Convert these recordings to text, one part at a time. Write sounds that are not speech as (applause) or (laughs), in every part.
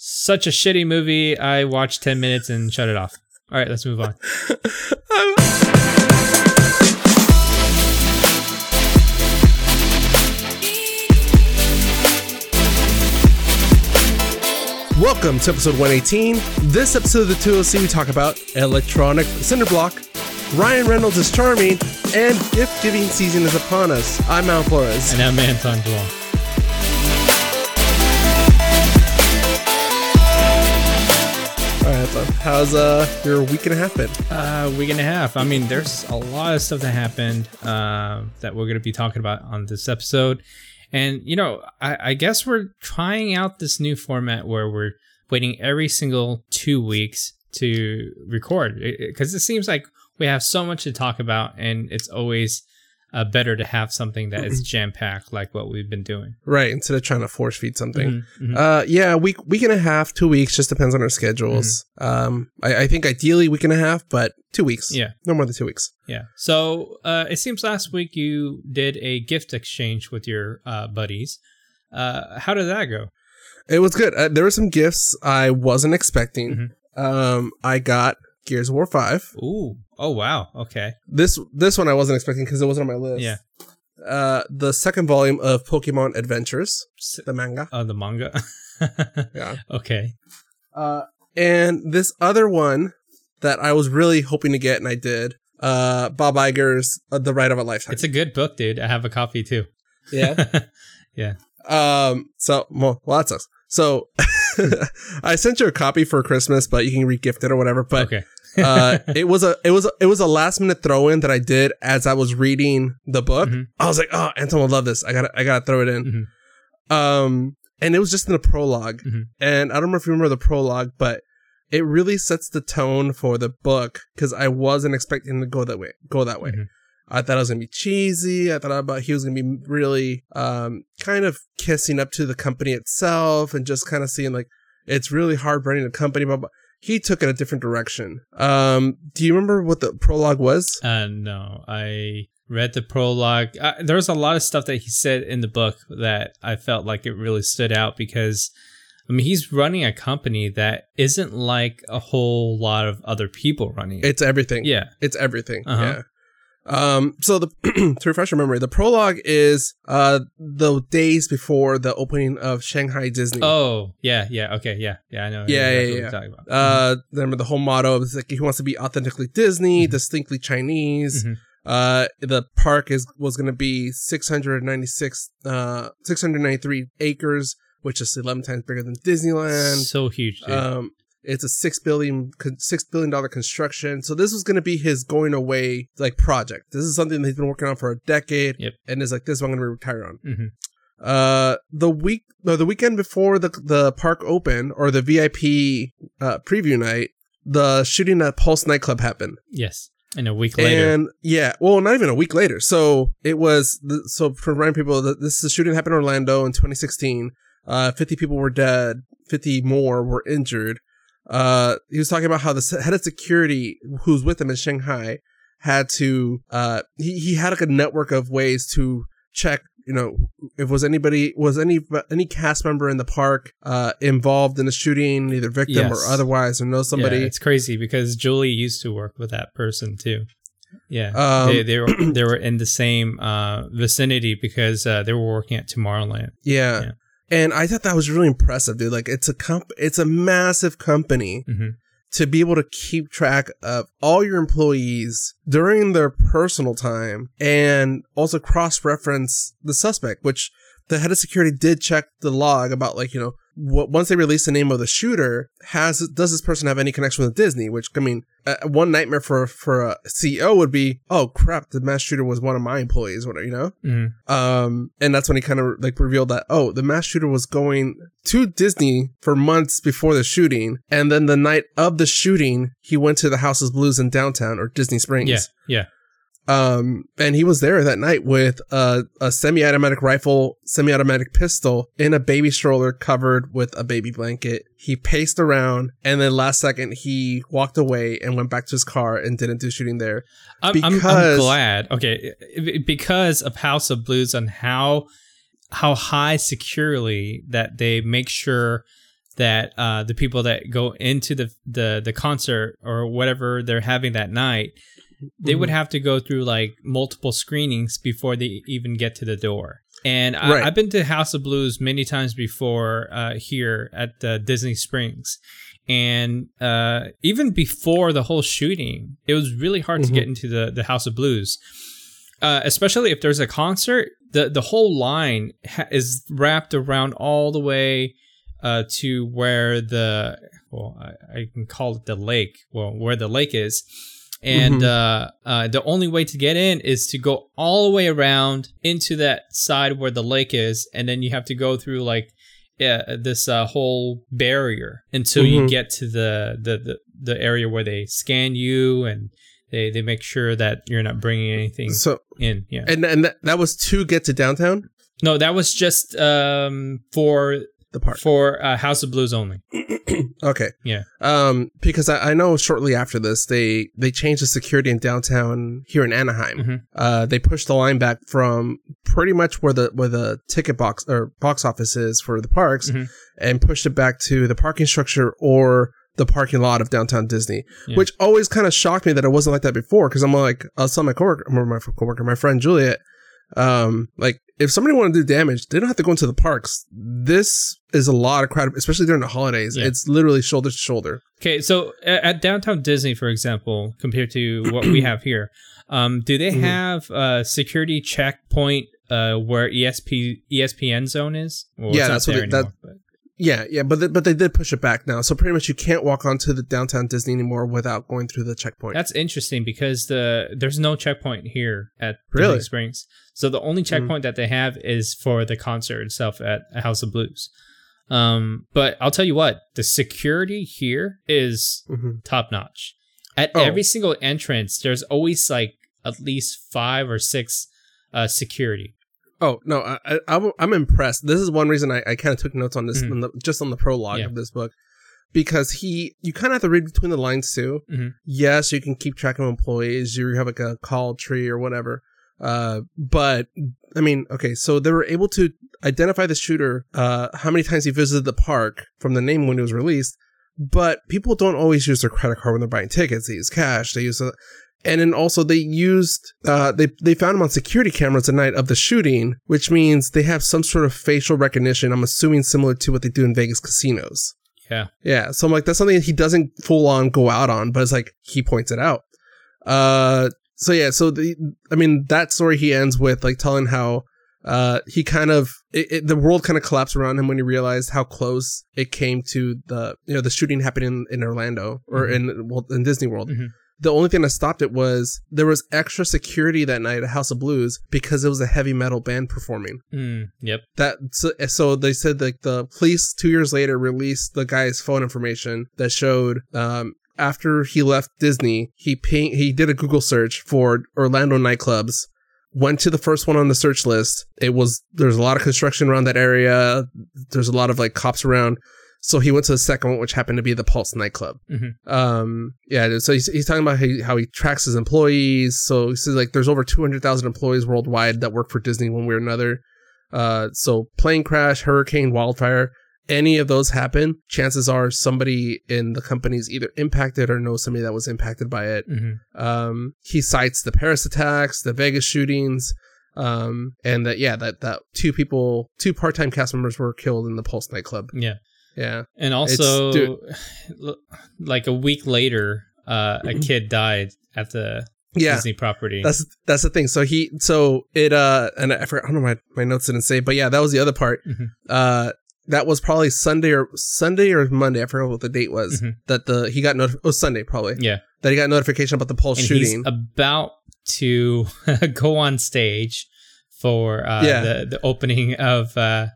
such a shitty movie. I watched 10 minutes and shut it off. All right, let's move on. Welcome to episode 118. This episode of the 2OC, we talk about electronic cinder block. Ryan Reynolds is charming, and gift giving season is upon us. I'm Mal Flores. And I'm Anton Blanc. How's uh your week and a half been? Uh, week and a half. I mean, there's a lot of stuff that happened uh, that we're to be talking about on this episode. And, you know, I, I guess we're trying out this new format where we're waiting every single two weeks to record because it, it, seems like we have so much to talk about and it's always uh, better to have something that is jam packed like what we've been doing. Right, instead of trying to force feed something. Mm-hmm, mm-hmm. Uh, yeah, week week and a half, two weeks, just depends on our schedules. Mm-hmm. Um, I, I, think ideally week and a half, but two weeks. Yeah, no more than two weeks. Yeah. So uh, it seems last week you did a gift exchange with your uh, buddies. Uh, how did that go? It was good. Uh, there were some gifts I wasn't expecting. Mm-hmm. Um, I got Gears of War Five. Ooh. Oh wow. Okay. This this one I wasn't expecting because it wasn't on my list. Yeah. Uh, the second volume of Pokemon Adventures, the manga. Oh, the manga. (laughs) yeah. Okay. Uh, and this other one that I was really hoping to get and I did. Uh, Bob Iger's uh, The Ride of a Lifetime. It's a good book, dude. I have a copy too. Yeah. (laughs) yeah. Um. So well, well that sucks. So (laughs) (laughs) I sent you a copy for Christmas, but you can regift it or whatever. But okay. uh, it was a it was a, it was a last minute throw in that I did as I was reading the book. Mm-hmm. I was like, oh, Anton will love this. I gotta I got to throw it in. Mm-hmm. Um, and it was just in the prolog mm-hmm. and I don't remember if you remember the prologue, but it really sets the tone for the book because I wasn't expecting to go that way. Go that way. I thought it was gonna be cheesy. I thought about he was gonna be really um, kind of kissing up to the company itself and just kind of seeing like it's really hard running a company, but he took it a different direction. Um, do you remember what the prologue was? Uh, no, I read the prologue. Uh, there was a lot of stuff that he said in the book that I felt like it really stood out because. I mean, he's running a company that isn't like a whole lot of other people running. It's everything. Yeah. It's everything. Uh-huh. Yeah. Um, so the (clears throat) to refresh your memory, the prologue is uh the days before the opening of Shanghai Disney. Oh, yeah, yeah, okay, yeah, yeah, I know. Yeah, yeah, yeah. yeah. Uh, mm-hmm. remember the whole motto is like he wants to be authentically Disney, mm-hmm. distinctly Chinese. Mm-hmm. Uh, the park is was going to be 696, uh, 693 acres, which is 11 times bigger than Disneyland. So huge. Dude. Um, it's a six billion six billion dollar construction. So this was going to be his going away like project. This is something that he's been working on for a decade, yep. and is like this. Is I'm going to retire on. Mm-hmm. Uh, the week, no, the weekend before the the park open or the VIP uh, preview night, the shooting at Pulse nightclub happened. Yes. And a week later. And yeah, well, not even a week later. So it was, so for remind people, that this is a shooting happened in Orlando in 2016. Uh, 50 people were dead, 50 more were injured uh, he was talking about how the head of security who's with him in Shanghai had to, uh, he, he had like a network of ways to check, you know, if was anybody, was any, any cast member in the park, uh, involved in the shooting, either victim yes. or otherwise, or know somebody. Yeah, it's crazy because Julie used to work with that person too. Yeah, um, they, they were they were in the same uh, vicinity because uh, they were working at Tomorrowland. Yeah. yeah. And I thought that was really impressive, dude. Like it's a comp, it's a massive company mm-hmm. to be able to keep track of all your employees during their personal time and also cross reference the suspect, which the head of security did check the log about like, you know, once they release the name of the shooter, has does this person have any connection with Disney? Which I mean, uh, one nightmare for for a CEO would be, oh crap, the mass shooter was one of my employees, whatever you know. Mm-hmm. Um, and that's when he kind of like revealed that, oh, the mass shooter was going to Disney for months before the shooting, and then the night of the shooting, he went to the House of Blues in downtown or Disney Springs. Yeah, yeah. Um, and he was there that night with a, a semi-automatic rifle, semi-automatic pistol in a baby stroller covered with a baby blanket. He paced around and then last second he walked away and went back to his car and didn't do shooting there. I'm, because, I'm, I'm glad. Okay. Because of House of Blues and how, how high securely that they make sure that uh, the people that go into the, the the concert or whatever they're having that night, they would Mhm. have to go through like multiple screenings before they even get to the door. And. I, I've been to House of Blues many times before uh, here at uh, Disney Springs. And uh, even before the whole shooting, it was really hard to Mhm. get into the, the House of Blues, uh, especially if there's a concert. The, the whole line ha- is wrapped around all the way uh, to where the, well, I, I can call it the lake, well, where the lake is. And Mhm. uh, uh, the only way to get in is to go all the way around into that side where the lake is, and then you have to go through like yeah, this uh, whole barrier until you Mhm. get to the, the the the area where they scan you and they they make sure that you're not bringing anything So in. Yeah. and and that, that was to get to downtown No, that was just um for the park. for uh, House of Blues only. (clears throat) Okay. Yeah. Um, because I, I know shortly after this they they changed the security in downtown here in Anaheim. Mhm. Uh, they pushed the line back from pretty much where the where the ticket box or box office is for the parks, Mhm. and pushed it back to the parking structure or the parking lot of downtown Disney, Yeah. which always kind of shocked me that it wasn't like that before. Because I'm like, I saw my coworker, my coworker, my friend Juliet, um, like if somebody want to do damage, they don't have to go into the parks. This is a lot of crowd, especially during the holidays. Yeah. It's literally shoulder to shoulder. Okay, so at downtown Disney, for example, compared to (clears throat) what we have here, um, do they Mhm. have a security checkpoint uh, where ESP ESPN zone is? Well, Yeah, that's what it- that- Yeah, yeah, but they, but they did push it back now. So pretty much you can't walk onto the downtown Disney anymore without going through the checkpoint. That's interesting because the there's no checkpoint here at Really? Disney Springs. So the only checkpoint that they have is for the concert itself at House of Blues. Um, but I'll tell you what, the security here is Mhm. top notch. At Oh. every single entrance, there's always like at least five or six uh, security. Oh no, I, I, I'm- I'm impressed. This is one reason I, I kind of took notes on this, Mhm. on the, just on the prologue Yeah. of this book, because he, you kind of have to read between the lines too. Mhm. Yes, you can keep track of employees. You have like a call tree or whatever. Uh, but I mean, okay, so they were able to identify the shooter, uh, how many times he visited the park from the name when it was released. But people don't always use their credit card when they're buying tickets. They use cash. They use, a, and then also they used, uh, they they found him on security cameras the night of the shooting, which means they have some sort of facial recognition. I'm assuming similar to what they do in Vegas casinos. Yeah. Yeah. So I'm like, that's something that he doesn't full on go out on, but it's like he points it out. Uh, so yeah, so the, I mean, that story he ends with like telling how, uh, he kind of, it, it, the world kind of collapsed around him when he realized how close it came to the, you know, the shooting happened in, in Orlando or Mhm. in, well, in Disney World. Mhm. The only thing that stopped it was there was extra security that night at House of Blues because it was a heavy metal band performing. Mm, yep. that so, so they said like the police two years later released the guy's phone information that showed um after he left Disney he ping, he did a Google search for Orlando nightclubs went to the first one on the search list. It was there's a lot of construction around that area. There's a lot of like cops around so he went to the second one which happened to be the Pulse nightclub Mhm. um yeah so he's, he's talking about how he, how he tracks his employees so he says like there's over 200,000 employees worldwide that work for Disney one way or another uh, so plane crash, hurricane, wildfire, any of those happen, chances are somebody in the company is either impacted or knows somebody that was impacted by it. hmm Um, he cites the Paris attacks, the Vegas shootings, um, and that yeah, that that two people, two part-time cast members were killed in the Pulse nightclub. Yeah. Yeah, And also, dude. (sighs) like a week later, uh, a kid died at the yeah. Disney property. That's that's the thing. So he so it uh and I forgot I don't know my my notes didn't say, but yeah, that was the other part. Mhm. Uh that was probably Sunday or Sunday or Monday. I forgot what the date was. Mhm. That the he got notif- oh Sunday probably yeah. that he got notification about the Pulse and shooting. he's about to (laughs) go on stage for uh, Yeah. the the opening of uh,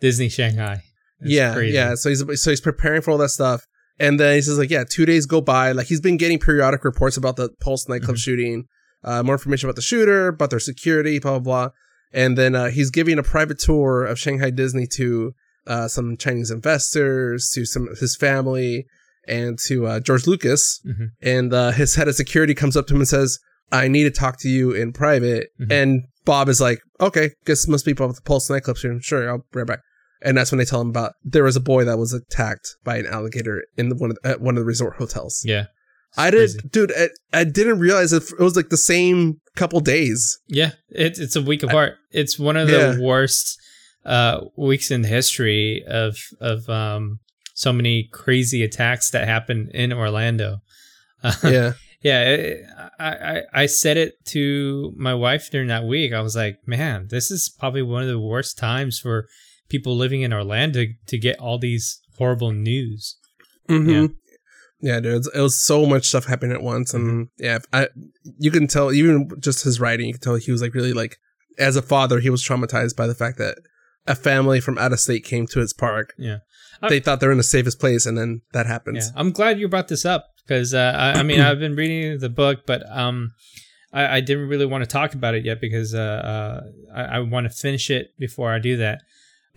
Disney Shanghai. It's yeah, crazy. yeah. So he's so he's preparing for all that stuff, and then he says like, yeah, two days go by. Like he's been getting periodic reports about the Pulse nightclub Mhm. shooting, uh, more information about the shooter, about their security, blah blah blah. And then uh, he's giving a private tour of Shanghai Disney to uh, some Chinese investors, to some of his family, and to uh, George Lucas. Mhm. And uh, his head of security comes up to him and says, "I need to talk to you in private." Mhm. And Bob is like, "Okay, guess must be about the Pulse nightclub shooting. Sure, I'll be right back." And that's when they tell him about there was a boy that was attacked by an alligator in the, one of the, at one of the resort hotels. Yeah. I did, not dude. I, I, didn't realize it, it was like the same couple days. Yeah, it's it's a week apart. it's one of the yeah. worst uh, weeks in history of of um, so many crazy attacks that happened in Orlando. (laughs) yeah, yeah. It, I, I I said it to my wife during that week. I was like, man, this is probably one of the worst times for people living in Orlando to get all these horrible news. Mm-hmm. Yeah. Yeah, dude, it was so much stuff happening at once, and mm-hmm. yeah, I you can tell even just his writing, you can tell he was like really like as a father, he was traumatized by the fact that a family from out of state came to his park. Yeah, they thought they're in the safest place, and then that happens. Yeah, I'm glad you brought this up because uh, I, I, mean (clears throat) I've been reading the book, but um, I, I didn't really want to talk about it yet because uh, uh I, I want to finish it before I do that.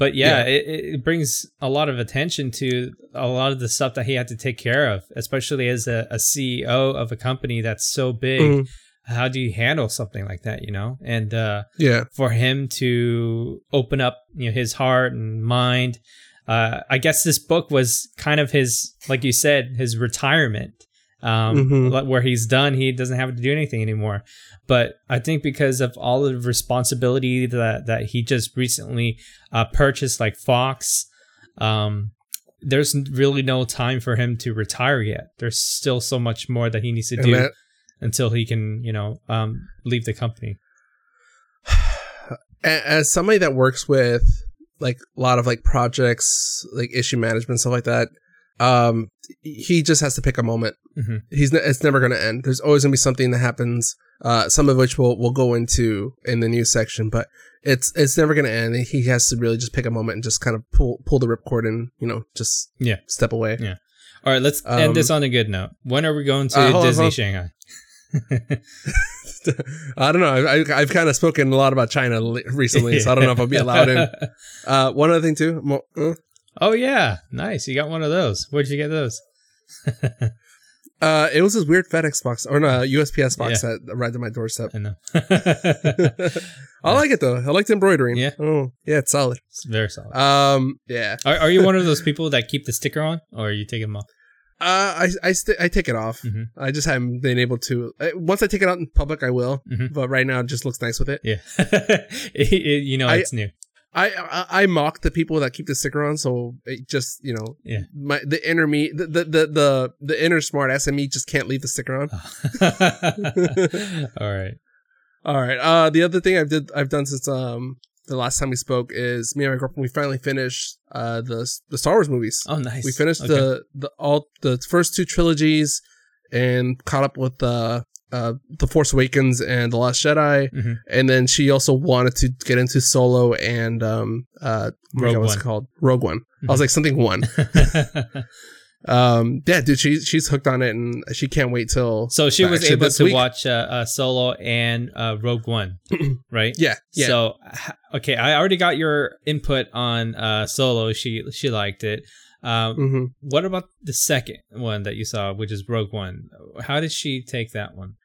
But yeah, yeah. It, it, brings a lot of attention to a lot of the stuff that he had to take care of, especially as a, a CEO of a company that's so big. Mm-hmm. How do you handle something like that, you know? And uh, yeah, for him to open up, you know, his heart and mind. Uh, I guess this book was kind of his, like you said, his retirement um, mm-hmm. where he's done. He doesn't have to do anything anymore. But I think because of all the responsibility that that he just recently uh, purchased, like Fox, um, there's really no time for him to retire yet. There's still so much more that he needs to and do that, until he can, you know, um, leave the company. (sighs) As somebody that works with like a lot of like projects, like issue management stuff like that, um, he just has to pick a moment. Mm-hmm. He's it's never going to end. There's always going to be something that happens. Uh, some of which we'll we'll go into in the news section, but it's it's never going to end. He has to really just pick a moment and just kind of pull pull the ripcord and you know just yeah step away. Yeah. All right, let's um, end this on a good note. When are we going to uh, Disney on, Shanghai? (laughs) I don't know. I, have kind of spoken a lot about China recently, so I don't know if I'll be allowed in. (laughs) Uh, one other thing too. Uh, Oh yeah, nice. You got one of those. Where'd you get those? (laughs) uh, it was this weird FedEx box or no USPS box yeah. that arrived at my doorstep. I know. (laughs) I like it though. I like the embroidery. Yeah. Oh, yeah, it's solid. It's very solid. Um, yeah. Are, are you one of those (laughs) people that keep the sticker on, or you taking them off? Uh, I I, st- I take it off. Mm-hmm. I just haven't been able to. Once I take it out in public, I will. Mm-hmm. But right now, it just looks nice with it. Yeah, it, it, you know I, it's new. I, I, I mock the people that keep the sticker on, so it just you know, yeah, my the inner me, the the the the, the inner smart SME just can't leave the sticker on. (laughs) all right, all right. Uh, the other thing I've did I've done since um the last time we spoke is me and my girlfriend we finally finished uh the the Star Wars movies. Oh, nice. We finished okay. the the all the first two trilogies and caught up with the uh, The Force Awakens and The Last Jedi, mm-hmm. and then she also wanted to get into Solo and um uh Rogue what's it called Rogue One. Mm-hmm. I was like something one. (laughs) um yeah, dude, she's she's hooked on it and she can't wait till. So she was able to week. watch uh, uh, Solo and uh, Rogue One, (clears throat) right? Yeah, yeah. So okay, I already got your input on uh, Solo. She she liked it. Um, mm-hmm. What about the second one that you saw, which is Rogue One? How did she take that one?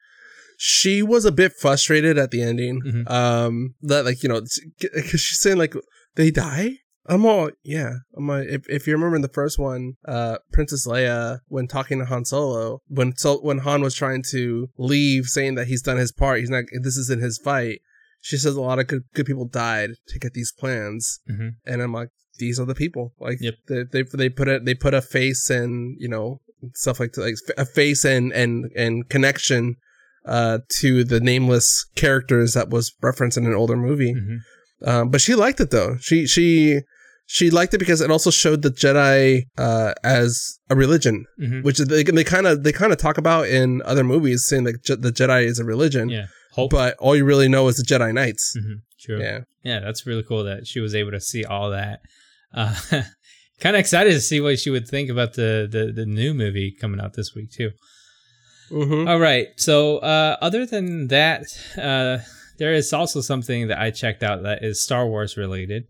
She was a bit frustrated at the ending. Mm-hmm. Um, that like you know, because she's saying like they die. I'm all yeah. I'm like if if you remember in the first one, uh, Princess Leia when talking to Han Solo, when so when Han was trying to leave, saying that he's done his part, he's not. This isn't his fight. She says a lot of good, good people died to get these plans, mm-hmm. and I'm like, these are the people. Like yep. they, they they put it they put a face and you know stuff like that, like a face and and and connection uh, to the nameless characters that was referenced in an older movie. Mm-hmm. Um, but she liked it though. She she she liked it because it also showed the Jedi uh, as a religion, mm-hmm. which they they kind of they kind of talk about in other movies, saying that Je- the Jedi is a religion. Yeah. Hope. But all you really know is the Jedi Knights. Mm-hmm. True. Yeah. Yeah, that's really cool that she was able to see all that. Uh, (laughs) kind of excited to see what she would think about the, the the new movie coming out this week too. Mm-hmm. All right. So, uh, other than that, uh, there is also something that I checked out that is Star Wars related.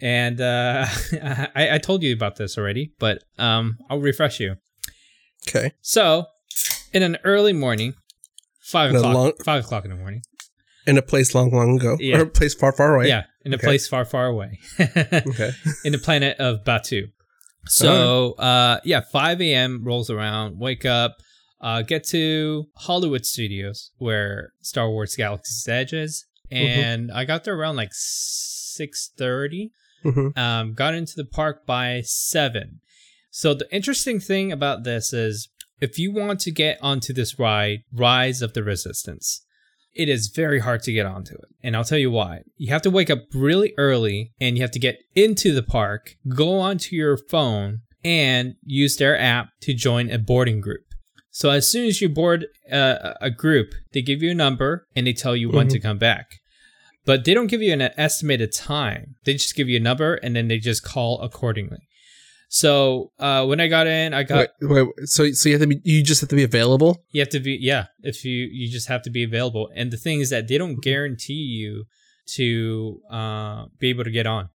And uh, (laughs) I, I, told you about this already, but um, I'll refresh you. Okay. So, in an early morning, five o'clock, long- five o'clock in the morning, In a place long, long ago. Yeah. Or a place far, far away. Yeah, in a Okay. place far, far away. (laughs) Okay. in the planet of Batuu. So, uh, yeah, 5 a.m. rolls around, wake up, uh, get to Hollywood Studios where Star Wars Galaxy's Edge is, and I got there around like 6:30. hmm Um, got into the park by seven. So the interesting thing about this is, if you want to get onto this ride, Rise of the Resistance, it is very hard to get onto it. And I'll tell you why. You have to wake up really early and you have to get into the park, go onto your phone, and use their app to join a boarding group. So as soon as you board uh, a group, they give you a number and they tell you when to come back. But they don't give you an estimated time. They just give you a number and then they just call accordingly. So uh, when I got in, I got Wait, wait, wait, so so you have to be you just have to be available. you have to be yeah if you you just have to be available and the thing is that they don't guarantee you to uh be able to get on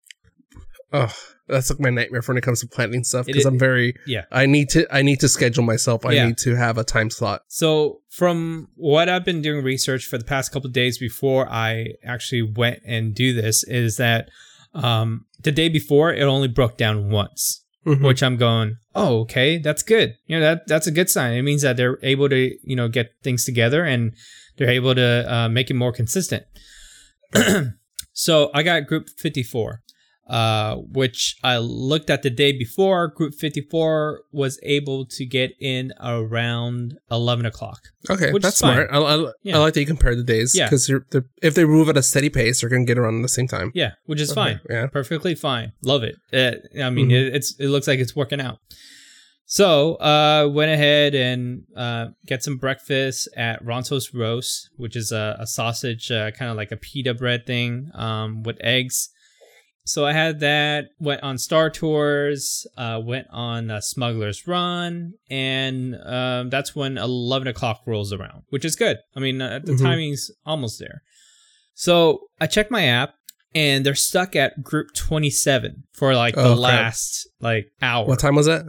Oh, that's like my nightmare for when it comes to planning stuff because I'm very yeah I need to I need to schedule myself. I Yeah. need to have a time slot. so from what i've been doing research for the past couple of days before i actually went and do this is that um the day before it only broke down once Mhm. which i'm going oh okay that's good you know that that's a good sign it means that they're able to you know get things together and they're able to uh, make it more consistent (clears throat) so i got group 54 uh, which i looked at the day before group 54 was able to get in around 11 o'clock Okay, that's smart. I, I, Yeah. I like that you compare the days Yeah. because if they move at a steady pace, they're gonna get around at the same time. yeah which is Okay, fine Yeah. perfectly fine love it Uh, i mean Mhm. it, it's it looks like it's working out so uh went ahead and uh get some breakfast at ronto's roast which is a, a sausage uh, kind of like a pita bread thing um with eggs so i had that went on star tours uh went on uh, smuggler's run and um that's when 11 o'clock rolls around which is good i mean uh, the Mhm. timing's almost there so i checked my app and they're stuck at group 27 for like the Oh, last like hour What time was that?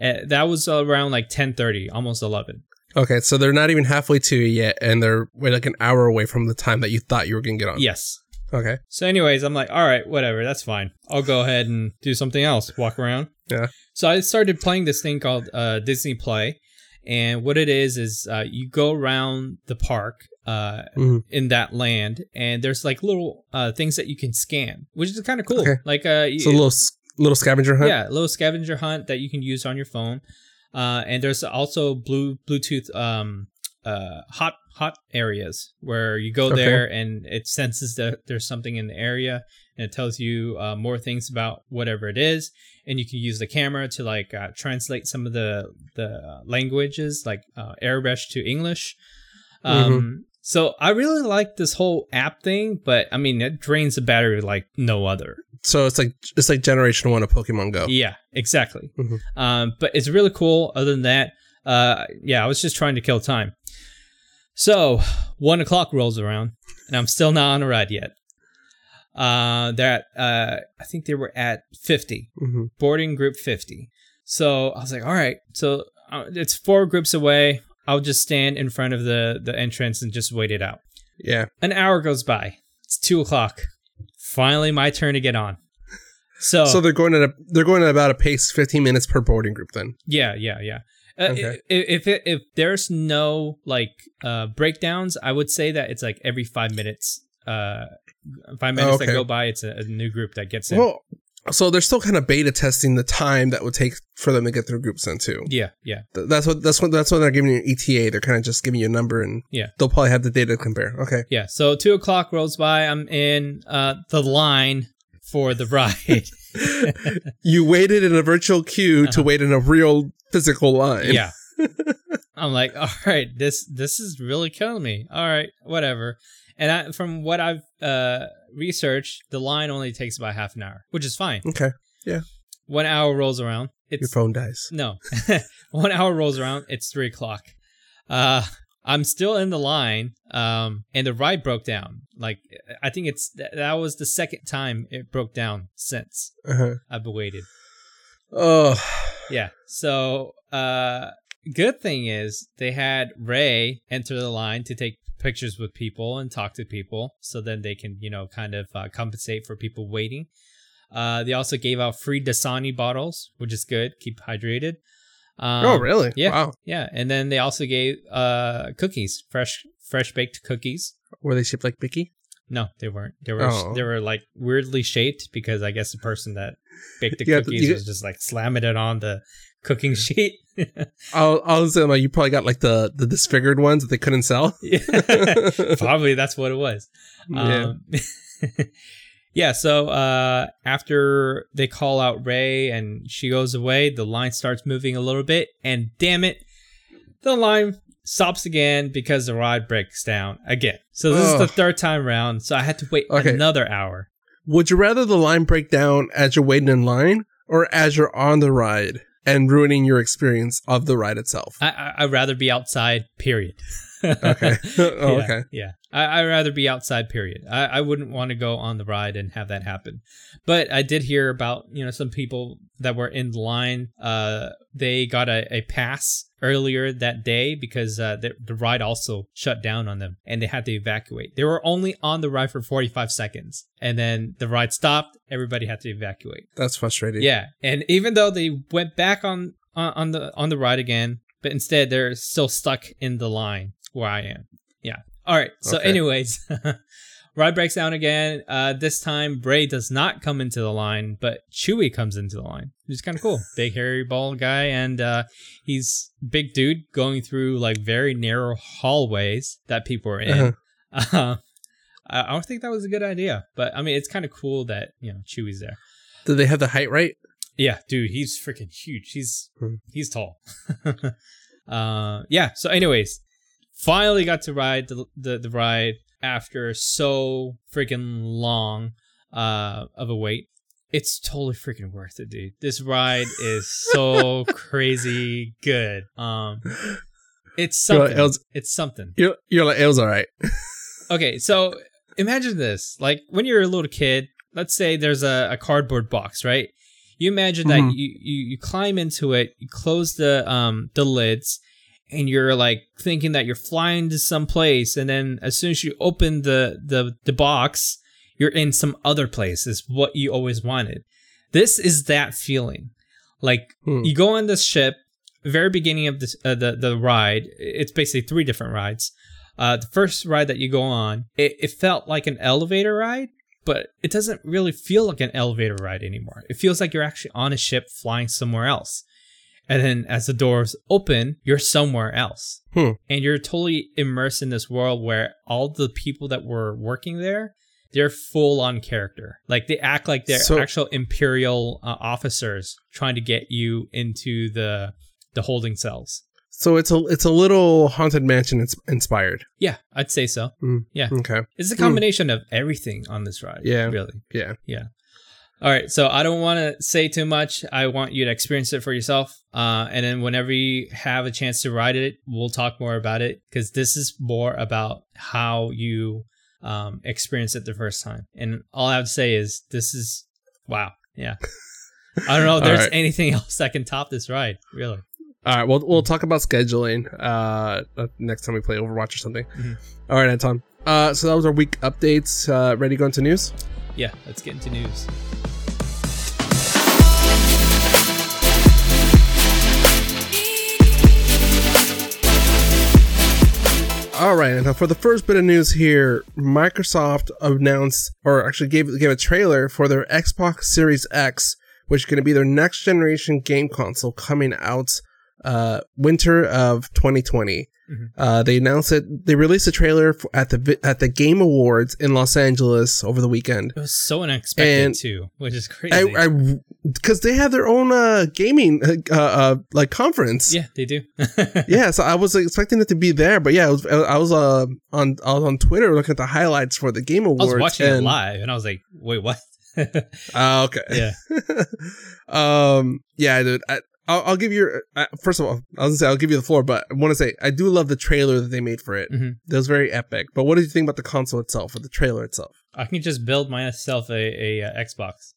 Uh, that was around like 10:30 almost 11 Okay, so they're not even halfway to it yet, and they're like an hour away from the time that you thought you were gonna get on. yes Okay. so anyways i'm like all right whatever that's fine i'll go ahead and do something else walk around Yeah. so i started playing this thing called uh, disney play and what it is is uh, you go around the park uh, Mhm. in that land and there's like little uh, things that you can scan which is kind of cool Okay. like uh, a little little scavenger hunt. Yeah, a little scavenger hunt that you can use on your phone. Uh, and there's also blue Bluetooth um, uh, hot hot areas where you go Okay. there and it senses that there's something in the area and it tells you uh, more things about whatever it is. And you can use the camera to like uh, translate some of the the languages like uh, Arabic to English. Um, So I really like this whole app thing, but I mean it drains the battery like no other. So it's like it's like Generation One of Pokemon Go. Yeah, exactly. Mhm. Um, but it's really cool. Other than that, uh, yeah, I was just trying to kill time. So one o'clock rolls around, and I'm still not on a ride yet. Uh, they're at, uh, I think they were at 50, hmm boarding group 50. So I was like, all right, so uh, it's four groups away. I'll just stand in front of the the entrance and just wait it out. Yeah. An hour goes by. It's two o'clock. Finally, my turn to get on. So, So they're going at a they're going at about a pace fifteen minutes per boarding group. Then. Yeah, yeah, yeah. Uh, Okay. If if, if there's no like uh, breakdowns, I would say that it's like every five minutes. Uh, five minutes that okay. go by, it's a, a new group that gets in. Well, so they're still kind of beta testing the time that would take for them to get their groups in too. yeah, yeah, Th- That's what that's what that's what they're giving you an ETA. They're kind of just giving you a number, and Yeah. they'll probably have the data to compare. Okay. yeah. So two o'clock rolls by. I'm in uh, the line for the (laughs) ride. You waited in a virtual queue to Uh-huh. wait in a real physical line. yeah. (laughs) I'm like, all right, this this is really killing me. All right, whatever. And I, from what I've uh, researched, the line only takes about half an hour, which is fine. Okay. Yeah. One hour rolls around. Your phone dies. No. (laughs) One hour rolls around. It's three o'clock. Uh, I'm still in the line. Um, and the ride broke down. Like, I think it's th- that was the second time it broke down since Uh-huh. I've waited. Oh, Yeah. So, uh, good thing is they had Rey enter the line to take pictures with people and talk to people, so then they can you know kind of uh, compensate for people waiting. Uh, they also gave out free Dasani bottles, which is good. Keep hydrated. Um, oh, really? Yeah. Wow. Yeah, and then they also gave uh cookies, fresh fresh baked cookies. Were they shaped like Mickey? No, they weren't. They were Oh. they were like weirdly shaped because I guess the person that baked the (laughs) Yeah, cookies you- was just like slamming it on the cooking sheet. (laughs) I was, I was saying like you probably got like the the disfigured ones that they couldn't sell. (laughs) Probably that's what it was. Um, yeah, so uh, after they call out Rey and she goes away, the line starts moving a little bit, and damn it, the line stops again because the ride breaks down again. So this is the third time round, so I had to wait Okay. another hour. Would you rather the line break down as you're waiting in line or as you're on the ride and ruining your experience of the ride itself? I, I I'd rather be outside. Period. Okay. (laughs) (laughs) oh, yeah, okay. Yeah. I, I'd rather be outside, period. I, I wouldn't want to go on the ride and have that happen. But I did hear about, you know, some people that were in line. Uh, they got a, a pass earlier that day because uh, the, the ride also shut down on them and they had to evacuate. They were only on the ride for 45 seconds and then the ride stopped. Everybody had to evacuate. That's frustrating. Yeah, and even though they went back on on, on the on the ride again, but instead they're still stuck in the line where I am. All right. So, Okay. anyways, (laughs) ride breaks down again. Uh, this time Rey does not come into the line, but Chewie comes into the line, which is kind of cool. (laughs) Big hairy bald guy, and uh, he's big dude going through like very narrow hallways that people are in. Uh-huh. (laughs) Uh, I don't think that was a good idea, but I mean, it's kind of cool that you know Chewie's there. Did they have the height right? Yeah, dude, he's freaking huge. He's Hmm. he's tall. uh, yeah. So, anyways, finally got to ride the the, the ride after so freaking long uh of a wait. It's totally freaking worth it, dude. This ride is so (laughs) crazy good. Um, it's like, something. it was- it's something. You're, you're like, it was all right. (laughs) Okay, so imagine this. Like when you're a little kid, let's say there's a, a cardboard box, right? You imagine Mhm. that you, you, you climb into it, you close the um the lids, and you're like thinking that you're flying to some place, and then as soon as you open the the, the box, you're in some other place, is what you always wanted. This is that feeling. Like Hmm. you go on this ship, very beginning of this uh, the the ride. It's basically three different rides. Uh, the first ride that you go on, it, it felt like an elevator ride, but it doesn't really feel like an elevator ride anymore. It feels like you're actually on a ship flying somewhere else. And then as the doors open, you're somewhere else. Hmm. And you're totally immersed in this world where all the people that were working there, they're full on character. Like they act like they're So- actual imperial uh, officers trying to get you into the the holding cells. So it's a it's a little haunted mansion inspired. Yeah, I'd say so. Yeah. Okay. It's a combination of everything on this ride. Yeah. Really. Yeah. Yeah. All right. So I don't want to say too much. I want you to experience it for yourself. Uh, and then whenever you have a chance to ride it, we'll talk more about it because this is more about how you um, experience it the first time. And all I have to say is this is wow. Yeah. I don't know if (laughs) there's right. anything (laughs) else that can top this ride. Really. All right. Well, we'll talk about scheduling uh uh, next time we play Overwatch or something. Mhm. All right, Anton. Uh, so that was our week updates. Uh, ready to go into news? Yeah. Let's get into news. All right, and for the first bit of news here, Microsoft announced, or actually gave gave a trailer for their Xbox Series X, which is going to be their next generation game console coming out uh, winter of 2020. Mhm. Uh, they announced it. They released a trailer for, at the at the Game Awards in Los Angeles over the weekend. It was so unexpected And too, which is crazy. I, I, because they have their own uh, gaming uh, uh, like conference. yeah, they do. (laughs) yeah, so I was expecting it to be there, but yeah, I was I was uh, on I was on Twitter looking at the highlights for the Game Awards. I was watching it live and I was like, wait, what? (laughs) Ah, okay. yeah. (laughs) um. Yeah, dude. I, I'll, I'll give you. Uh, first of all, I was gonna say I'll give you the floor, but I want to say I do love the trailer that they made for it. Mhm. That was very epic. But what did you think about the console itself, or the trailer itself? I can just build myself a, a, uh Xbox.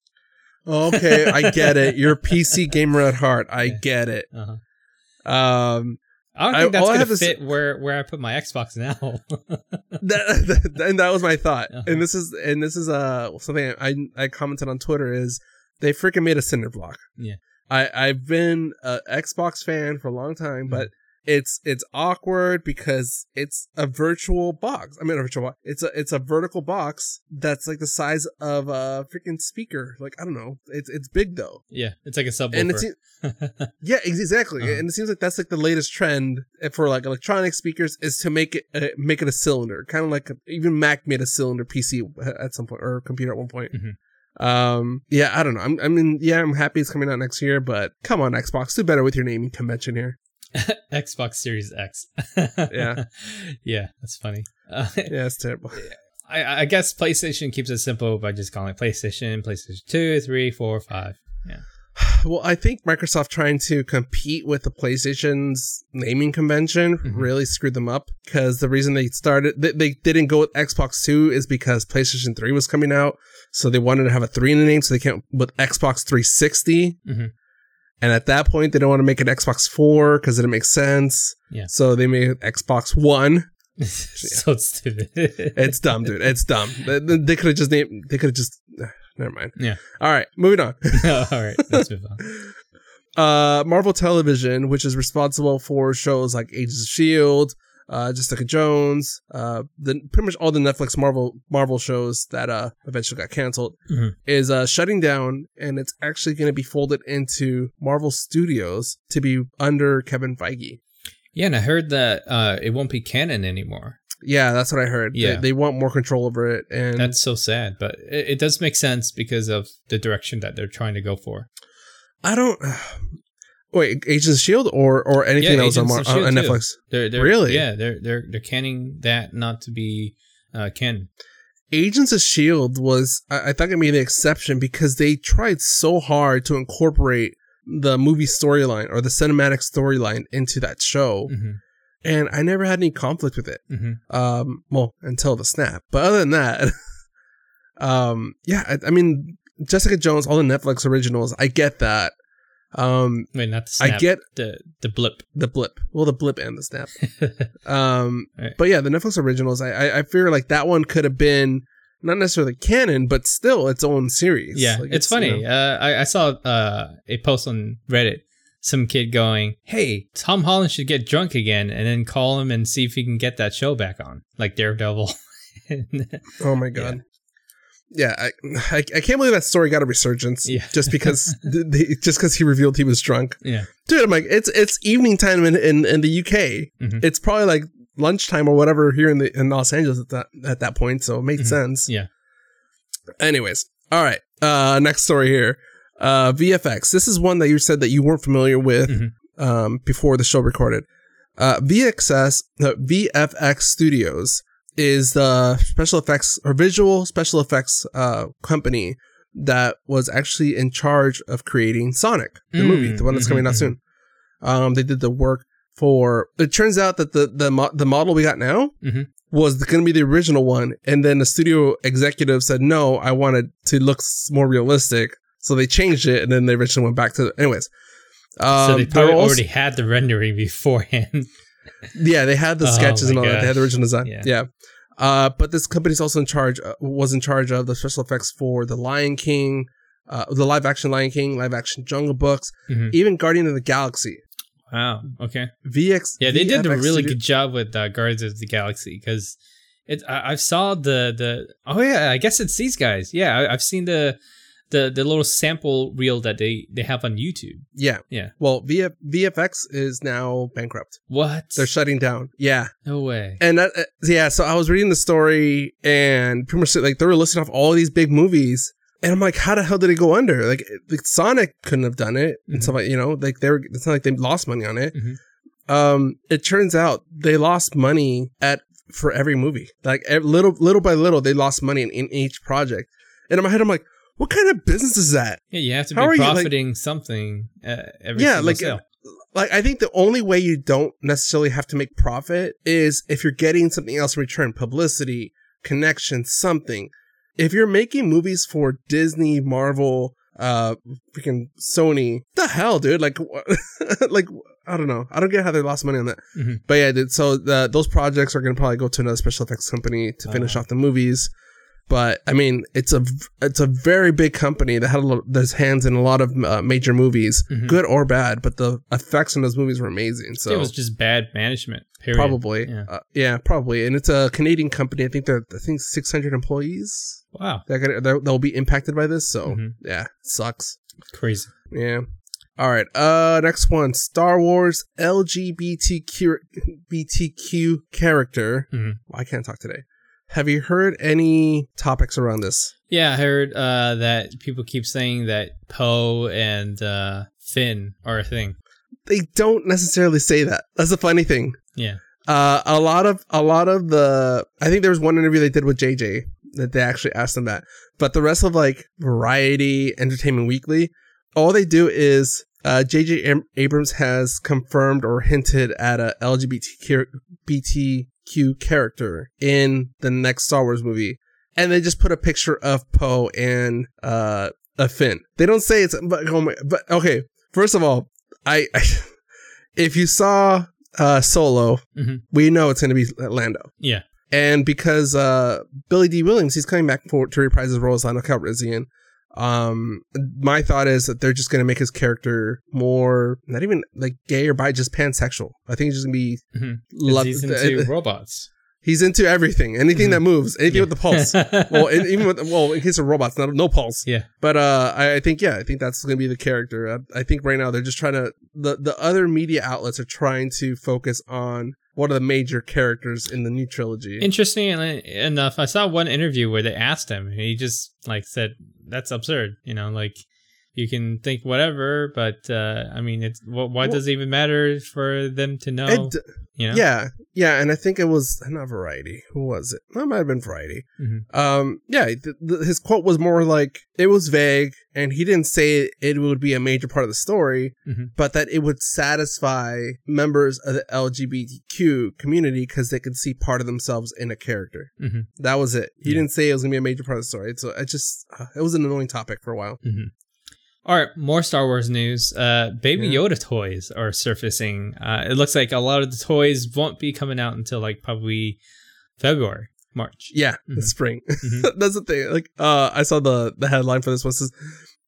Okay, I get it. You're a (laughs) PC gamer at heart. I Yeah. get it. Uh-huh. Um, I don't I- think that's gonna have to fit where where I put my Xbox now. (laughs) that, that- and that was my thought. Uh-huh. And this is and this is uh something I I commented on Twitter is they freaking made a cinder block. Yeah. I I've been a Xbox fan for a long time, but it's it's awkward because it's a virtual box. I mean, a virtual box. It's a it's a vertical box that's like the size of a freaking speaker. Like I don't know. It's it's big though, yeah, it's like a subwoofer. and it's (laughs) yeah, ex- exactly. Uh-huh. And it seems like that's like the latest trend for like electronic speakers is to make it uh, make it a cylinder, kind of like even Mac made a cylinder PC at some point or computer at one point. Mhm. Um, yeah, I don't know. I'm, I mean, yeah, I'm happy it's coming out next year, but come on, Xbox, do better with your naming convention here. (laughs) Xbox Series X. Yeah. (laughs) yeah, that's funny. Uh, Yeah, it's terrible. (laughs) I, I guess PlayStation keeps it simple by just calling it PlayStation, PlayStation 2, 3, 4, 5. (sighs) Well, I think Microsoft trying to compete with the PlayStation's naming convention Mhm. really screwed them up because the reason they started, they, they didn't go with Xbox 2 is because PlayStation 3 was coming out. So they wanted to have a 3 in the name, so they came with Xbox 360. Mhm. And at that point, they don't want to make an Xbox 4 because it didn't sense. Yeah. So they made Xbox One. (laughs) so stupid. It's dumb, dude. It's dumb. They, they could have just named, they could have just, (sighs) never mind. Yeah. All right, moving on. All right, let's move on. uh Marvel Television, which is responsible for shows like Agents of Shield, uh, Jessica Jones, uh, the pretty much all the Netflix Marvel Marvel shows that uh eventually got canceled, Mhm. is uh shutting down, and it's actually going to be folded into Marvel Studios to be under Kevin Feige. Yeah, and I heard that uh, it won't be canon anymore. Yeah, that's what I heard. They- Yeah. they, want more control over it, and That's so sad, but it, it does make sense because of the direction that they're trying to go for. I don't. Wait, Agents of Shield or or anything Yeah, that was on, Mar- on Netflix? They're, they're Really? yeah they're they're they're canning that not to be uh, canon. Agents of Shield was I, I thought it made the exception because they tried so hard to incorporate the movie storyline or the cinematic storyline into that show, hmm and I never had any conflict with it. hmm Um, well, until the snap. But other than that, (laughs) um, yeah, I, I mean, Jessica Jones, all the Netflix originals, I get that. Um, Wait, not the snap. I get the the blip. the blip, well, the blip and the snap. (laughs) Um, Right. but yeah, the Netflix originals, I, I, I feel like that one could have been not necessarily canon, but still its own series. Yeah, Like, it's, funny. you know- uh, I, I saw uh, a post on Reddit. Some kid going, "Hey, Tom Holland should get drunk again, and then call him and see if he can get that show back on, like Daredevil." (laughs) oh my god. Yeah, I, I I can't believe that story got a resurgence. Yeah. just because (laughs) they, just because he revealed he was drunk, yeah, dude. I'm like, it's it's evening time in in, in the UK. Mhm. It's probably like lunchtime or whatever here in the in Los Angeles at that at that point. So it made Mhm. sense. yeah. Anyways, all right. Uh, next story here. Uh, VFX. This is one that you said that you weren't familiar with Mhm. um, before the show recorded. Uh, VXS, uh, VFX Studios is the special effects or visual special effects uh, company that was actually in charge of creating Sonic, the Mm, movie, the one that's coming out mhm. soon. Um, they did the work for. It turns out that the the mo- the model we got now Mhm. was going to be the original one, and then the studio executive said, "No, I wanted to look more realistic." So they changed it, and then they originally went back to. Anyways, um, so they probably also- already had the rendering (laughs) beforehand. Yeah, they had the Oh sketches my and all that. They had the original design. Yeah. Yeah. Uh, but this company's also in charge, uh, was in charge of the special effects for the Lion King, uh, the live action Lion King, live action Jungle Books, Mhm. even Guardian of the Galaxy. Wow. Okay. VX. Yeah, they did a really Studio- good job with uh, Guardians of the Galaxy because it. I, I saw the the. Oh yeah, I guess it's these guys. Yeah, I, I've seen the the the little sample reel that they they have on YouTube. Yeah. Yeah. Well, VF, VFX is now bankrupt. What? They're shutting down. Yeah. no way. And that, uh, yeah, so I was reading the story and pretty much like they were listing off all these big movies. And I'm like, how the hell did it go under? Like, like Sonic couldn't have done it and Mhm. stuff like, you know, like they were, it's not like they lost money on it. Mhm. Um, it turns out they lost money at, for every movie. Like little, little by little, they lost money in, in each project. And in my head, I'm like, what kind of business is that? Yeah, you have to How be you, like- profiting something uh, every Yeah, single like, sale. Like, I think the only way you don't necessarily have to make profit is if you're getting something else in return, publicity, connection, something. If you're making movies for Disney, Marvel, uh freaking Sony. The hell, dude? Like, (laughs) like I don't know. I don't get how they lost money on that. Mhm. But yeah, dude, so the, those projects are gonna probably go to another special effects company to finish Uh. off the movies. But I mean, it's a it's a very big company that had a lot, there's hands in a lot of uh, major movies, Mhm. good or bad. But the effects in those movies were amazing. So it was just bad management. Period. probably, Yeah. Uh, yeah, probably. And it's a Canadian company. I think they're I think 600 employees Wow. that got that will be impacted by this. So Mhm. yeah, sucks. Crazy. Yeah. All right. Uh, next one: Star Wars LGBTQ BTQ character. Mhm. I can't talk today. Have you heard any topics around this? Yeah, I heard uh, that people keep saying that Poe and uh, Finn are a thing. They don't necessarily say that. That's the funny thing. Yeah. Uh, a lot of a lot of the I think there was one interview they did with JJ that they actually asked them that. But the rest of like Variety, Entertainment Weekly, all they do is uh, JJ Abrams has confirmed or hinted at a LGBTQ BTQ character in the next Star Wars movie, and they just put a picture of Poe and uh, a Finn. They don't say it's but, oh my, but okay. First of all, I, I (laughs) if you saw uh, Solo, Mhm. we know it's going to be Lando. Yeah. And because uh, Billy Dee Williams, he's coming back for to reprise his role as Lando Calrissian. Um, my thought is that they're just going to make his character more, not even like gay or bi, just pansexual. I think he's just going to be. Mhm. 'Cause Love, he's into (laughs) robots. he's into everything, anything that moves, anything Yeah. with the pulse. (laughs) well, and even with well, in case of robots, not no pulse. Yeah. But uh, I, I think yeah, I think that's going to be the character. I, I think right now they're just trying to the the other media outlets are trying to focus on what are the major characters in the new trilogy. Interesting enough, I saw one interview where they asked him, and he just like said, "That's absurd." You know, like you can think whatever, but uh, I mean, it's wh- why Well- does it even matter for them to know? It you know? Yeah, yeah, and I think it was not Variety. Who was it? That might have been Variety. Mhm. Um, yeah, th- th- his quote was more like it was vague, and he didn't say it would be a major part of the story, Mhm. but that it would satisfy members of the LGBTQ community because they could see part of themselves in a character. Mhm. That was it. He Yeah. didn't say it was gonna be a major part of the story. So it just uh, it was an annoying topic for a while. All right, more Star Wars news. Uh, Baby Yeah. Yoda toys are surfacing. Uh, it looks like a lot of the toys won't be coming out until like probably February, March. Yeah, Mhm. the spring. (laughs) Mhm. That's the thing. Like, uh, I saw the the headline for this one says,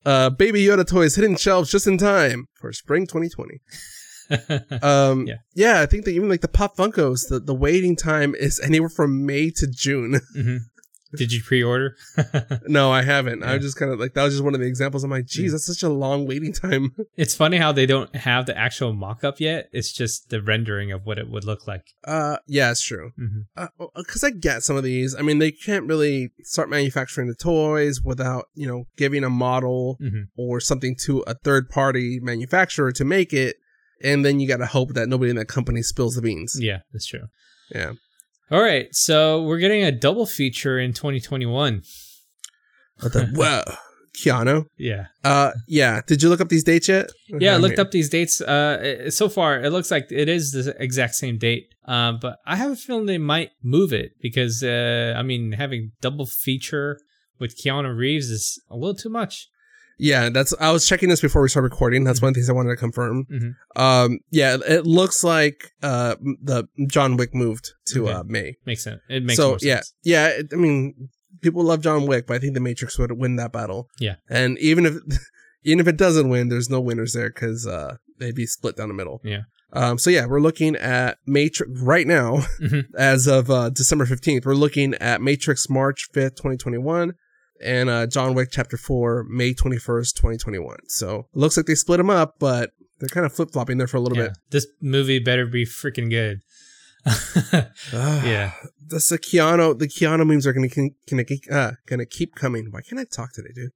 uh, "Baby Yoda toys hitting shelves just in time for spring 2020." (laughs) Um, Yeah. yeah. I think that even like the Pop Funkos, the the waiting time is anywhere from May to June. (laughs) Mhm. Did you pre-order? (laughs) no, I haven't. I Yeah. was just kind of like that was just one of the examples. I'm like, geez, that's such a long waiting time. (laughs) it's funny how they don't have the actual mock-up yet. It's just the rendering of what it would look like. Uh, yeah, it's true. because I get some of these. I mean, they can't really start manufacturing the toys without you know giving a model hmm or something to a third party manufacturer to make it, and then you got to hope that nobody in that company spills the beans. Yeah, that's true. Yeah. All right, so we're getting a double feature in 2021. But the (laughs) whoa, Keanu. Yeah. Uh, yeah. Did you look up these dates yet? Yeah, I looked up these dates. Uh, so far, it looks like it is the exact same date. Um, but I have a feeling they might move it because, uh, I mean, having double feature with Keanu Reeves is a little too much. Yeah, that's. I was checking this before we started recording. That's one of the things I wanted to confirm. Mhm. Um, yeah, it looks like uh the John Wick moved to Okay. uh May. Makes sense. It makes so more yeah, sense. yeah. It, I mean, people love John Wick, but I think the Matrix would win that battle. Yeah. and even if (laughs) even if it doesn't win, there's no winners there because uh they'd be split down the middle. Yeah. Um. So yeah, we're looking at Matrix right now, Mhm. (laughs) as of uh, December fifteenth. We're looking at Matrix March fifth, twenty twenty one. And uh, John Wick Chapter 4, May 21st, 2021. So it looks like they split them up, but they're kind of flip flopping there for a little Yeah. bit. This movie better be freaking good. (laughs) yeah. That's the Keanu. The Keanu memes are gonna gonna uh, gonna keep coming. Why can't I talk today, dude?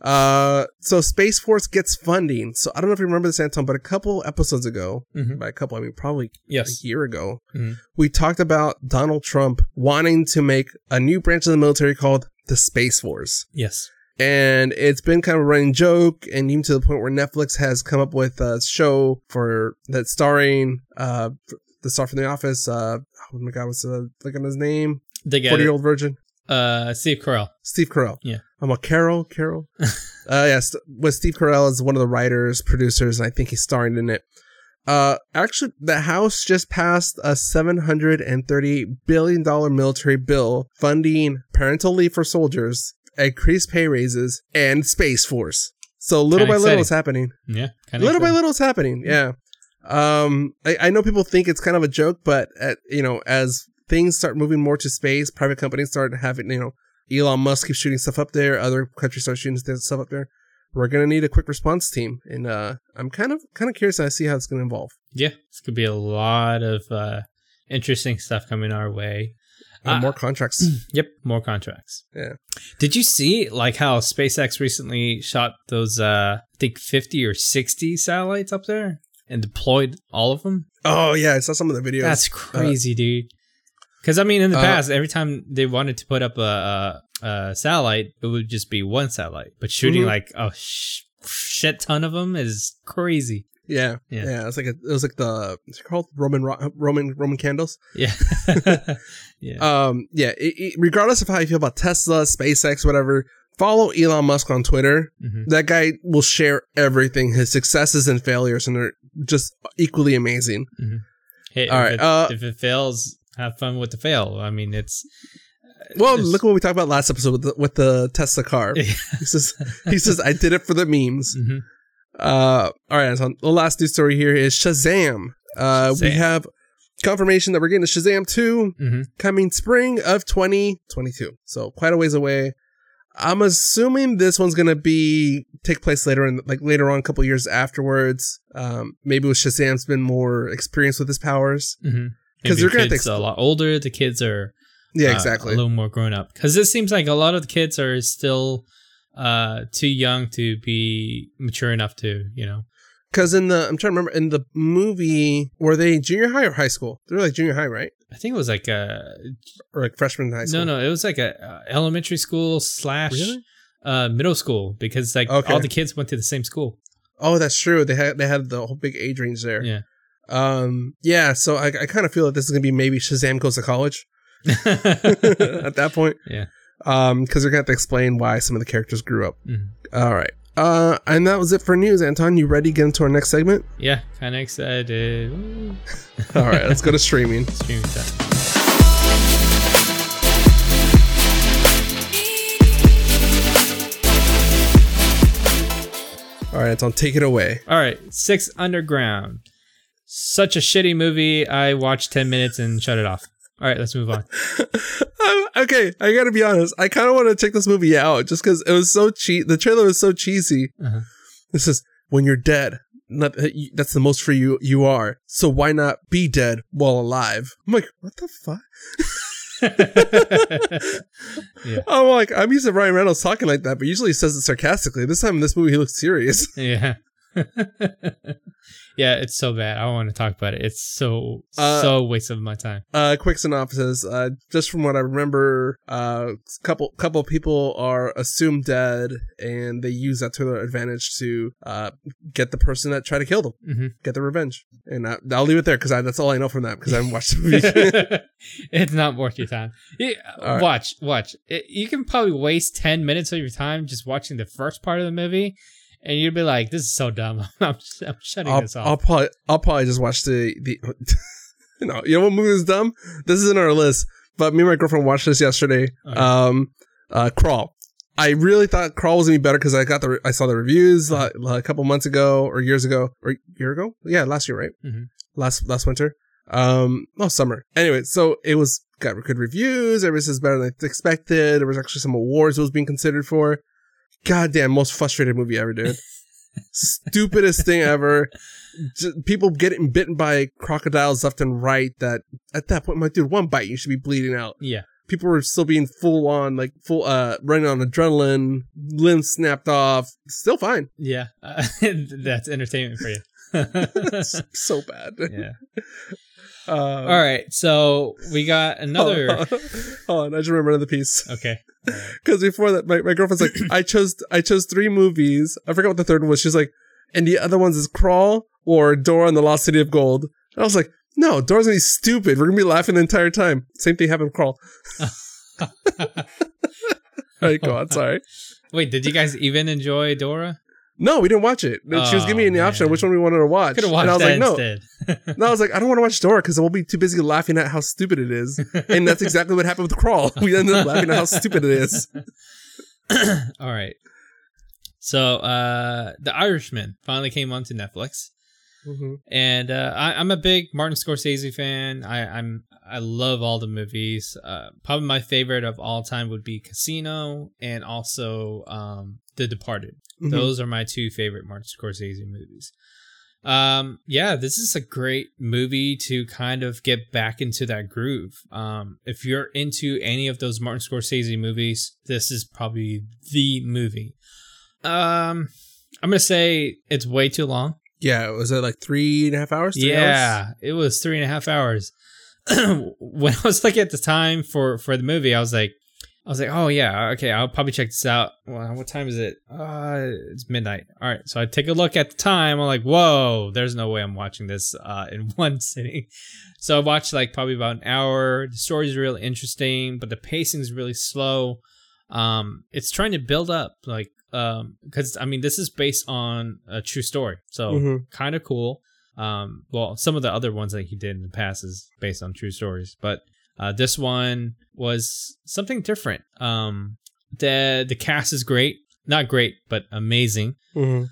Uh, so Space Force gets funding. So I don't know if you remember this, Anton, but a couple episodes ago, Mhm. by a couple I mean probably Yes. a year ago, Mhm. we talked about Donald Trump wanting to make a new branch of the military called the Space Force. Yes. And it's been kind of a running joke, and even to the point where Netflix has come up with a show for that starring uh the star from The Office. Uh, oh my God, what's the look at his name? Forty-year-old virgin. Uh, Steve Carell. Steve Carell. Yeah. I'm a Carol, Carol. (laughs) uh, yes, with Steve Carell as one of the writers, producers, and I think he's starring in it. Uh, actually, the House just passed a $738 billion military bill funding parental leave for soldiers, increased pay raises, and Space Force. So little Kinda by little, exciting. it's happening. Yeah, little by little, it's happening. Yeah. Um, I, I know people think it's kind of a joke, but at, you know, as things start moving more to space, private companies start having, you know, Elon Musk keeps shooting stuff up there, other countries start shooting stuff up there. We're gonna need a quick response team, and uh, I'm kind of kind of curious to see how it's gonna evolve. Yeah, this could be a lot of uh, interesting stuff coming our way. Uh, more contracts. (clears throat) Yep, more contracts. Yeah. Did you see like how SpaceX recently shot those uh I think 50 or 60 satellites up there and deployed all of them? Oh yeah, I saw some of the videos. That's crazy, dude. Cuz I mean in the Uh, past every time they wanted to put up a, a, a satellite it would just be one satellite, but shooting Mhm. like a sh- shit ton of them is crazy. yeah, Yeah. yeah, It's like a, it was like the it's called Roman Roman Roman candles. Yeah. (laughs) (laughs) yeah. Um, yeah. It, it- regardless of how you feel about Tesla, SpaceX, whatever, follow Elon Musk on Twitter. Mhm. That guy will share everything, his successes and failures, and they're just equally amazing. Hey, all if right, It, uh, if it fails, have fun with the fail. I mean, it's Well, Just- look what we talked about last episode with the, with the Tesla car. Yeah. He says, he says, I did it for the memes. Mhm. Uh, all right. So the last news story here is Shazam. Uh, we have confirmation that we're getting a Shazam 2 Mhm. coming spring of 2022. So quite a ways away. I'm assuming this one's gonna be take place later in like later on, a couple years afterwards. Um, maybe with Shazam's been more experienced with his powers. Mhm. 'Cause they're the gonna kids a lot older. The kids are Yeah, uh, exactly. a little more grown up. Because it seems like a lot of the kids are still uh, too young to be mature enough to, you know. Because in the I'm trying to remember in the movie were they junior high or high school? They're like junior high, right? I think it was like a Or like freshman high school. no, no. It was like a uh, elementary school slash Really? uh, middle school because like Okay. all the kids went to the same school. Oh, that's true. They had they had the whole big age range there. Yeah. Um. Yeah. So I I kind of feel that this is gonna be maybe Shazam goes to college (laughs) at that point. Yeah. Um. Because they're gonna have to explain why some of the characters grew up. Mhm. All right. Uh. And that was it for news. Anton, you ready to get into our next segment? Yeah, kind of excited. (laughs) All right. let's go to streaming. Streaming time. All right, Anton, take it away. All right, Six Underground. Such a shitty movie. I watched 10 minutes and shut it off. All right, let's move on. (laughs) Um, okay, I gotta be honest. I kind of want to check this movie out just because it was so cheap. The trailer was so cheesy. Uh-huh. This is when you're dead. Not, that's the most for you you are. So why not be dead while alive? I'm like, what the fuck? (laughs) yeah. I'm like, I'm used to Ryan Reynolds talking like that, but usually he says it sarcastically. This time in this movie, he looks serious. Yeah. (laughs) yeah, it's so bad. I don't want to talk about it. It's so Uh, so waste of my time. Uh, quick synopsis. Uh, just from what I remember, uh, couple couple people are assumed dead, and they use that to their advantage to uh get the person that tried to kill them, hmm get the revenge. And I, I'll leave it there because that's all I know from that because I haven't watched the movie. (laughs) it's not worth your time. Yeah, right. Watch, watch. It, you can probably waste 10 minutes of your time just watching the first part of the movie, and you'd be like, this is so dumb. (laughs) I'm, I'm shutting I'll, this off. I'll probably I'll probably just watch the the. (laughs) no, you know what movie is dumb? This isn't our list, but me and my girlfriend watched this yesterday. Okay. Um, uh, Crawl. I really thought Crawl was gonna be better because I got the I saw the reviews Uh-huh. a couple months ago or years ago or year ago. Yeah, last year, right? Mhm. Last last winter. Um, oh summer. Anyway, so it was got good reviews. Everybody says better than I expected. There was actually some awards it was being considered for. Goddamn, most frustrated movie ever, dude. (laughs) Stupidest thing ever. J- people getting bitten by crocodiles left and right. That at that point, I'm like, dude, one bite, you should be bleeding out. yeah. People were still being full on, like full, uh, running on adrenaline, limbs snapped off. Still fine. Yeah. Uh, (laughs) that's entertainment for you. (laughs) so bad. yeah. Um, All right. So we got (laughs) another. Hold on, hold on, I just remember another piece. Okay. (laughs) Because before that, my, my girlfriend's like, I chose I chose three movies. I forgot what the third one was. She's like, and the other ones is Crawl or Dora and the Lost City of Gold. And I was like, no, Dora's gonna be stupid. We're gonna be laughing the entire time. Same thing happened with Crawl. (laughs) All right, go on. Sorry. Wait, did you guys even enjoy Dora? No, we didn't watch it. she was giving me Oh, the option man. which one we wanted to watch. Could have watched and I was that like, no. instead. No, I was like, I don't want to watch Dora because we'll be too busy laughing at how stupid it is. And that's exactly what happened with Crawl. (laughs) We ended up laughing at how stupid it is. (laughs) All right. So, uh, The Irishman finally came onto Netflix. Mm-hmm. and uh, I, I'm a big Martin Scorsese fan. I, I'm I love all the movies. Uh, probably my favorite of all time would be Casino and also um, The Departed. Mm-hmm. Those are my two favorite Martin Scorsese movies. Um, yeah, this is a great movie to kind of get back into that groove. Um, if you're into any of those Martin Scorsese movies, this is probably the movie. Um, I'm gonna say it's way too long. Yeah, was it like three and a half hours? Yeah, hours? it was three and a half hours. (clears throat) when I was looking at the time for for the movie, I was like, I was like, oh yeah, okay, I'll probably check this out. Well, what time is it? Uh, it's midnight. All right, so I take a look at the time. I'm like, whoa, there's no way I'm watching this uh, in (laughs) one sitting. So I watched like probably about an hour. The story's really interesting, but the pacing is really slow. Um, it's trying to build up like um because I mean this is based on a true story, so Mhm. kind of cool. Um, well, some of the other ones that he did in the past is based on true stories, but uh, this one was something different. Um, the the cast is great, not great, but amazing. Mhm.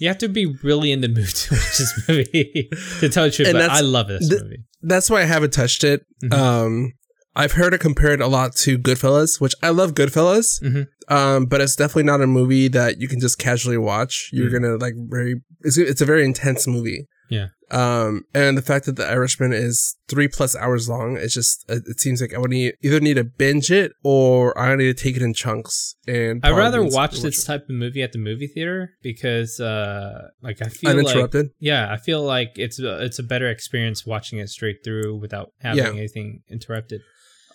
You have to be really in the mood (laughs) to watch this movie to tell the truth. But I love this th- movie. That's why I haven't touched it. Mhm. Um, I've heard it compared a lot to Goodfellas, which I love Goodfellas. Mhm. Um, but it's definitely not a movie that you can just casually watch. You're Mm. gonna like very. It's it's a very intense movie. Yeah. Um, and the fact that the Irishman is three plus hours long, it's just it, it seems like I would need, either need to binge it or I need to take it in chunks. And I'd rather watch this type of movie at the movie theater because, uh, like, I feel like yeah, I feel like it's a, it's a better experience watching it straight through without having Yeah. anything interrupted.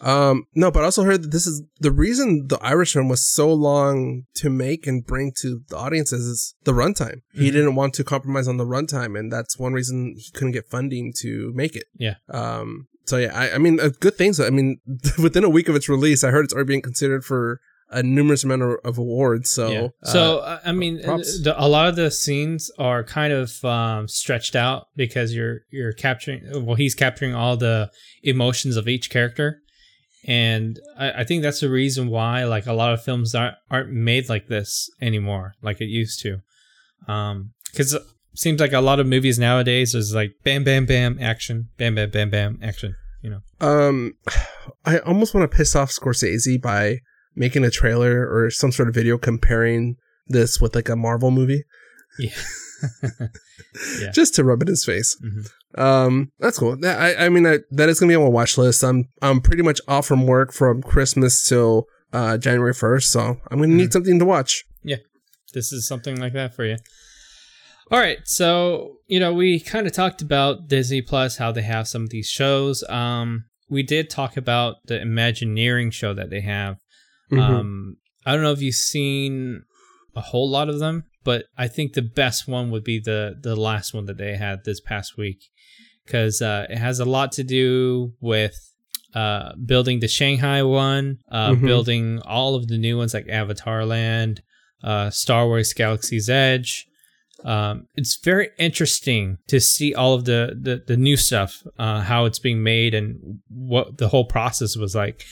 Um, no, but I also heard that this is the reason the Irishman was so long to make and bring to the audiences is the runtime. He Mhm. didn't want to compromise on the runtime, and that's one reason he couldn't get funding to make it. Yeah. Um. So yeah, I, I mean, a good thing. So I mean, (laughs) within a week of its release, I heard it's already being considered for a numerous amount of, of awards. So yeah. uh, So uh, I mean, the, a lot of the scenes are kind of um, stretched out because you're you're capturing. Well, he's capturing all the emotions of each character, and I, I think that's the reason why like a lot of films aren't aren't made like this anymore, like it used to. Um, because it seems like a lot of movies nowadays is like bam, bam, bam, action, bam, bam, bam, bam, action. You know. Um, (sighs) I almost want to piss off Scorsese by making a trailer or some sort of video comparing this with like a Marvel movie, Yeah. (laughs) (laughs) Yeah. just to rub it in his face. Mhm. Um, that's cool. I, I mean, I, that is gonna be on my watch list. I'm, I'm pretty much off from work from Christmas till uh January first, so I'm gonna need something to watch. Yeah, this is something like that for you. All right, so you know we kind of talked about Disney Plus, how they have some of these shows. Um, we did talk about the Imagineering show that they have. Mhm. Um, I don't know if you've seen a whole lot of them, but I think the best one would be the the last one that they had this past week because uh, it has a lot to do with uh, building the Shanghai one, uh, Mhm. building all of the new ones like Avatar Land, uh, Star Wars Galaxy's Edge. Um, it's very interesting to see all of the the, the new stuff, uh, how it's being made, and what the whole process was like.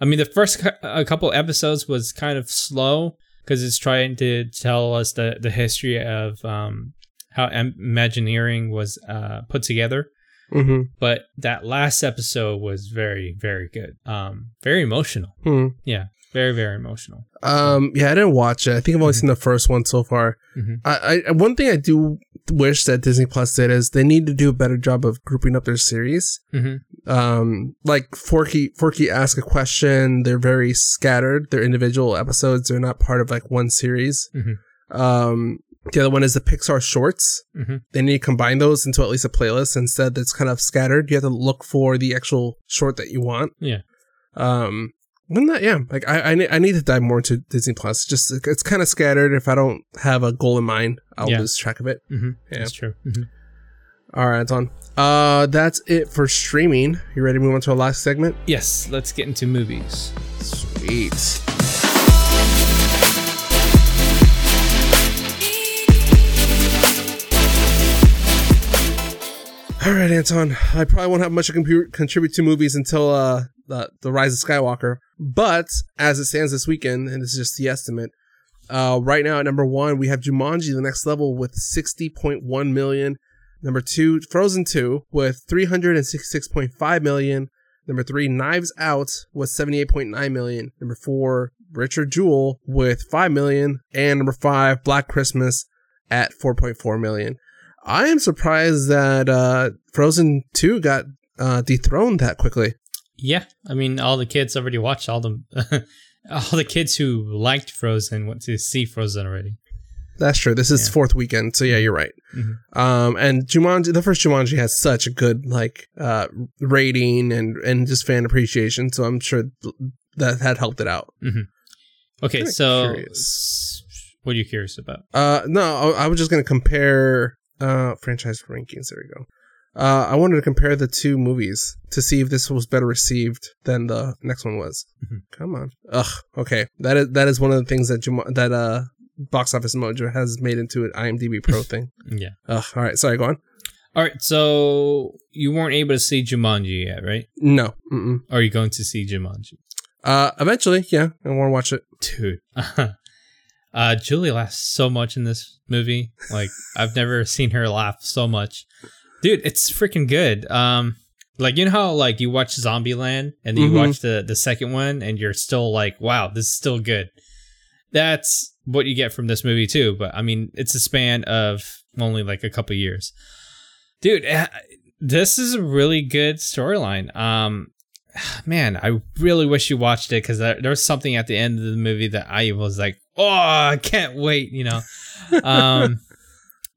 I mean, the first cou- a couple episodes was kind of slow because it's trying to tell us the the history of um, how Imagineering was uh, put together. Mhm. But that last episode was very very good. Um, very emotional. Mhm. Yeah, very very emotional. Um, yeah, I didn't watch it. I think I've only Mhm. seen the first one so far. Mhm. I, I, one thing I do wish that Disney Plus did is they need to do a better job of grouping up their series. hmm um like forky forky ask a question they're very scattered they're individual episodes they're not part of like one series Mhm. um the other one is the pixar shorts hmm they need to combine those into at least a playlist instead that's kind of scattered you have to look for the actual short that you want Yeah. um when not, yeah. Like I, I, need, I need to dive more into Disney Plus. Just it's kind of scattered. If I don't have a goal in mind, I'll yeah. lose track of it. Mm-hmm. Yeah. That's true. Mm-hmm. All right, Anton. Uh, that's it for streaming. You ready to move on to our last segment? Yes. Let's get into movies. Sweet. All right, Anton. I probably won't have much to contribute to movies until uh, the, the Rise of Skywalker. But as it stands this weekend, and this is just the estimate, uh, right now at number one, we have Jumanji, the next level, with 60.1 million. Number two, Frozen 2, with 366.5 million. Number three, Knives Out, with 78.9 million. Number four, Richard Jewell, with 5 million. And number five, Black Christmas, at 4.4 million. I am surprised that uh, Frozen 2 got uh, dethroned that quickly. Yeah, I mean, all the kids already watched all the (laughs) all the kids who liked Frozen went to see Frozen already. That's true. This is Yeah. fourth weekend, so yeah, you're right. Mhm. Um, and Jumanji, the first Jumanji has such a good like uh rating and and just fan appreciation, so I'm sure that had helped it out. Okay, Kinda so curious. what are you curious about? Uh, no, I, I was just gonna compare uh franchise rankings. There we go. Uh, I wanted to compare the two movies to see if this was better received than the next one was. Mhm. Come on. Ugh. Okay. That is that is one of the things that that uh Box Office Mojo has made into an IMDb (laughs) Pro thing. Yeah. Ugh. All right. Sorry. Go on. All right, so you weren't able to see Jumanji yet, right? No. Mm-mm. Are you going to see Jumanji? Uh, eventually, yeah, I want to watch it. Dude. (laughs) uh Julie laughs so much in this movie. Like I've never (laughs) seen her laugh so much. Dude, it's freaking good. Um like you know how like you watch Zombieland and then you Mhm. watch the the second one and you're still like, wow, this is still good. That's what you get from this movie too, but I mean, it's a span of only like a couple years. Dude, eh, this is a really good storyline. Um (sighs) man, I really wish you watched it because there, there was something at the end of the movie that I was like, oh, I can't wait, you know. (laughs) um,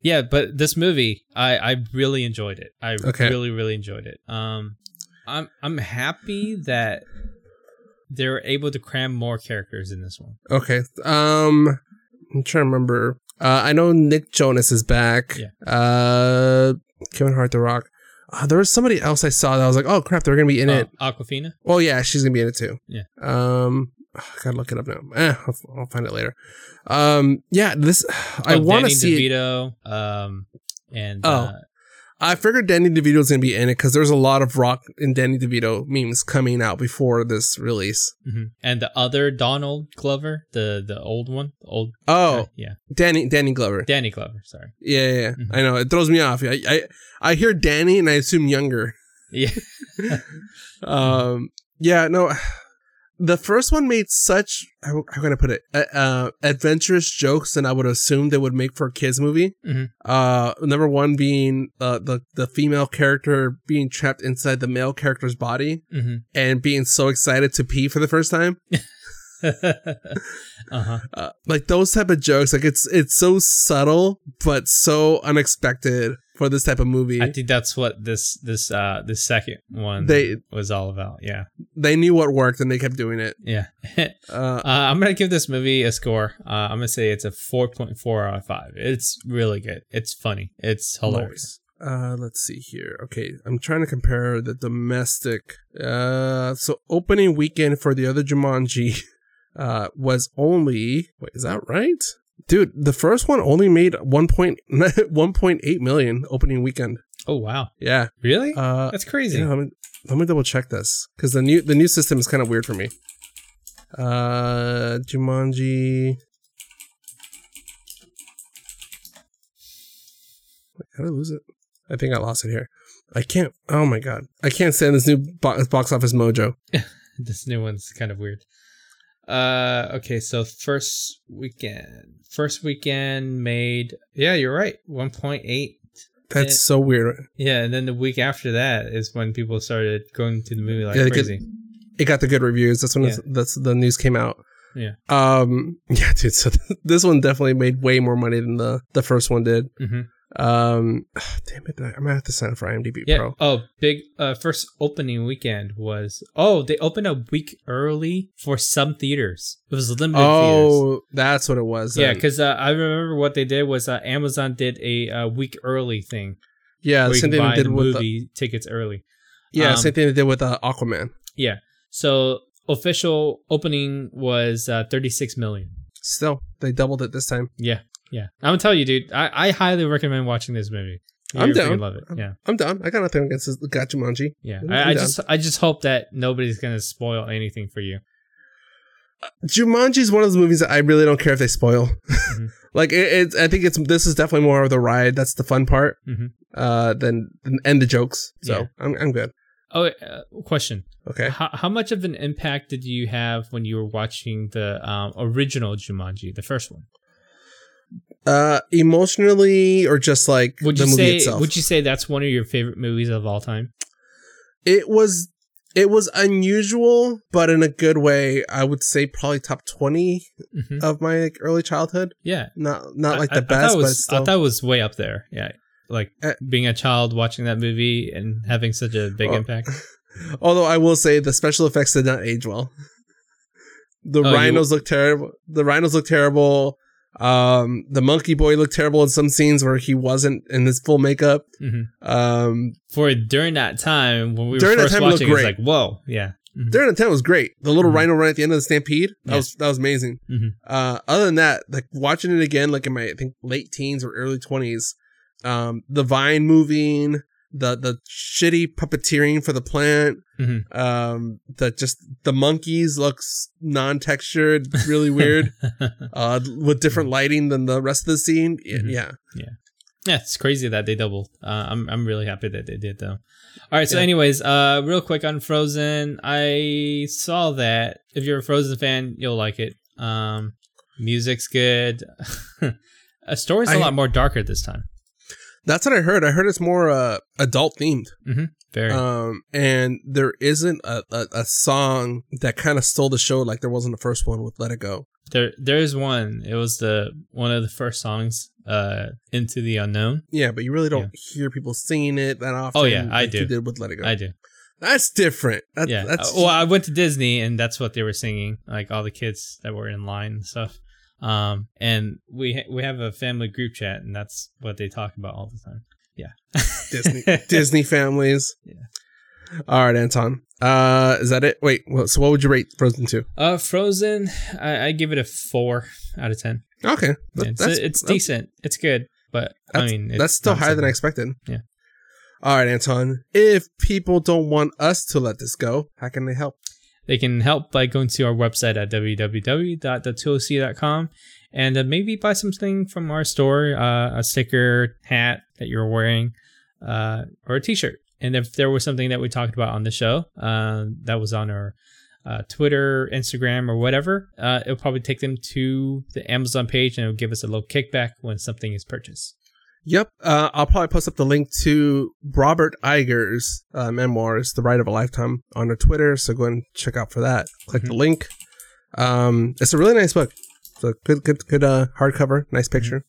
yeah, but this movie, I I really enjoyed it. I Okay. really really enjoyed it. Um, I'm I'm happy that they were able to cram more characters in this one. Okay. Um, I'm trying to remember. Uh, I know Nick Jonas is back. Yeah. Uh, Kevin Hart, The Rock. Uh, there was somebody else I saw that I was like, oh crap, they're gonna be in Uh, it. Awkwafina. Well, yeah, she's gonna be in it too. Yeah. Um, I (sighs) gotta look it up now. Eh, I'll, I'll find it later. Um, yeah, this (sighs) I Oh, want to see. it. Um, and Oh. uh, I figured Danny DeVito was gonna be in it because there's a lot of Rock and Danny DeVito memes coming out before this release. mhm. and the other Donald Glover, the the old one, the old. Oh, guy. yeah, Danny Danny Glover. Danny Glover. Sorry. Yeah, yeah, yeah. Mhm. I know it throws me off. I, I I hear Danny and I assume younger. Yeah. (laughs) (laughs) Um, yeah, no. The first one made such how, how can I put it? Uh, uh, adventurous jokes than I would assume they would make for a kids movie. Mhm. Uh, number one being uh, the the female character being trapped inside the male character's body hmm and being so excited to pee for the first time. (laughs) (laughs) uh-huh. Uh, like those type of jokes, like it's it's so subtle but so unexpected for this type of movie. I think that's what this this uh this second one They- was all about. Yeah. they knew what worked and they kept doing it. Yeah. (laughs) uh, Uh, I'm gonna give this movie a score. Uh, I'm gonna say it's a 4.4 out of five. It's really good. It's funny. It's hilarious. Uh, let's see here. Okay, I'm trying to compare the domestic. Uh, so opening weekend for the other Jumanji, (laughs) uh, was only. Wait, is that right? Dude, the first one only made 1. point- (laughs) 1.8 million opening weekend. Oh wow. Yeah. Really? Uh, that's crazy. yeah, let me let me double check this because the new the new system is kind of weird for me. Uh, Jumanji. Wait, how did I lose it? I think I lost it here. I can't. Oh my god, I can't stand this new bo- box office mojo. (laughs) this new one's kind of weird. Uh, okay, so first weekend, first weekend made. Yeah, you're right. 1.8. That's It- so weird. Yeah, and then the week after that is when people started going to the movie like Yeah, crazy. It got the good reviews. That's when Yeah. that's the news came out. Yeah. Um. (laughs) Yeah, dude. So (laughs) this one definitely made way more money than the the first one did. hmm Um. (sighs) Damn it! I'm gonna have to sign up for IMDb Yeah. Pro. Oh, big uh first opening weekend was oh they opened a week early for some theaters. It was limited theaters. Oh, that's what it was. Yeah, because uh, I remember what they did was uh, Amazon did a, uh week early thing yeah, the same thing they the did with the, movie tickets early. yeah, um, same thing they did with uh, Aquaman. Yeah, so official opening was uh, 36 million. Still, they doubled it this time. Yeah, yeah. I'm gonna tell you, dude. I, I highly recommend watching this movie. You're I'm down. Love it. Yeah, I'm down. I got nothing against this. Got Jumanji. yeah. I'm I, I just I just hope that nobody's gonna spoil anything for you. Jumanji is one of those movies that I really don't care if they spoil. (laughs) Mhm. like it, it's, I think it's this is definitely more of the ride. That's the fun part. Mhm. Uh, than, than and the jokes. So Yeah. I'm I'm good. Oh, uh, question: Okay. how, how much of an impact did you have when you were watching the um, original Jumanji, the first one? Uh, emotionally or just like Would the you movie say itself? Would you say that's one of your favorite movies of all time? it was it was unusual, but in a good way. I would say probably top twenty hmm of my like, early childhood. Yeah, Not not I- like I- the I best, it but still. I thought was way up there. Yeah, like Uh, being a child watching that movie and having such a big Oh. impact. (laughs) Although I will say the special effects did not age well. The Oh, you- rhinos look terrible. The rhinos look terrible. Um, the monkey boy looked terrible in some scenes where he wasn't in his full makeup. hmm Um, For during that time when we were During that first time, watching, it was great. like, whoa, yeah. Mhm. during the time was great. The little Mhm. rhino run at the end of the stampede that Yeah. was that was amazing. Mhm. Uh, other than that, like watching it again, like in my I think late teens or early twenties, um, the vine moving, the the shitty puppeteering for the plant, Mhm. um, the just the monkeys looks non textured, really weird, (laughs) uh, with different lighting than the rest of the scene. Y- Mhm. Yeah, Yeah, it's crazy that they doubled. Uh, I'm I'm really happy that they did though. All right, so Yeah. anyways, uh, real quick on Frozen, I saw that if you're a Frozen fan, you'll like it. Um, music's good. (laughs) a story's a lot more darker this time. That's what I heard. I heard it's more uh, adult themed. Very. Um, and there isn't a, a, a song that kind of stole the show like there was in the first one with Let It Go. there there is one. It was the one of the first songs. Uh, into the unknown. Yeah, but you really don't hear people singing it that often. Oh, yeah, I like do. You did with Let It Go. I do. That's different. That, yeah. That's well, I went to Disney and that's what they were singing, like all the kids that were in line and stuff. Um, and we ha- we have a family group chat, and that's what they talk about all the time. Yeah, (laughs) Disney Disney families. Yeah. All right, Anton. Uh, is that it? Wait. Well, so what would you rate Frozen Two? Uh, Frozen, I, I give it a four out of ten. Okay, Yeah, it's, it's decent. It's good, but I mean, it's that's still higher than I expected. Yeah. All right, Anton. If people don't want us to let this go, how can they help? They can help by going to our website at www.the2oc.com and uh, maybe buy something from our store, uh, a sticker, hat that you're wearing, uh, or a T-shirt. And if there was something that we talked about on the show uh, that was on our uh, Twitter, Instagram, or whatever, uh, it'll probably take them to the Amazon page and it'll give us a little kickback when something is purchased. Yep. Uh, I'll probably post up the link to Robert Iger's uh, memoirs, The Ride of a Lifetime, on our Twitter. So go and check out for that. Click the link. Um, it's a really nice book. It's a good, good, good uh, hardcover. Nice picture.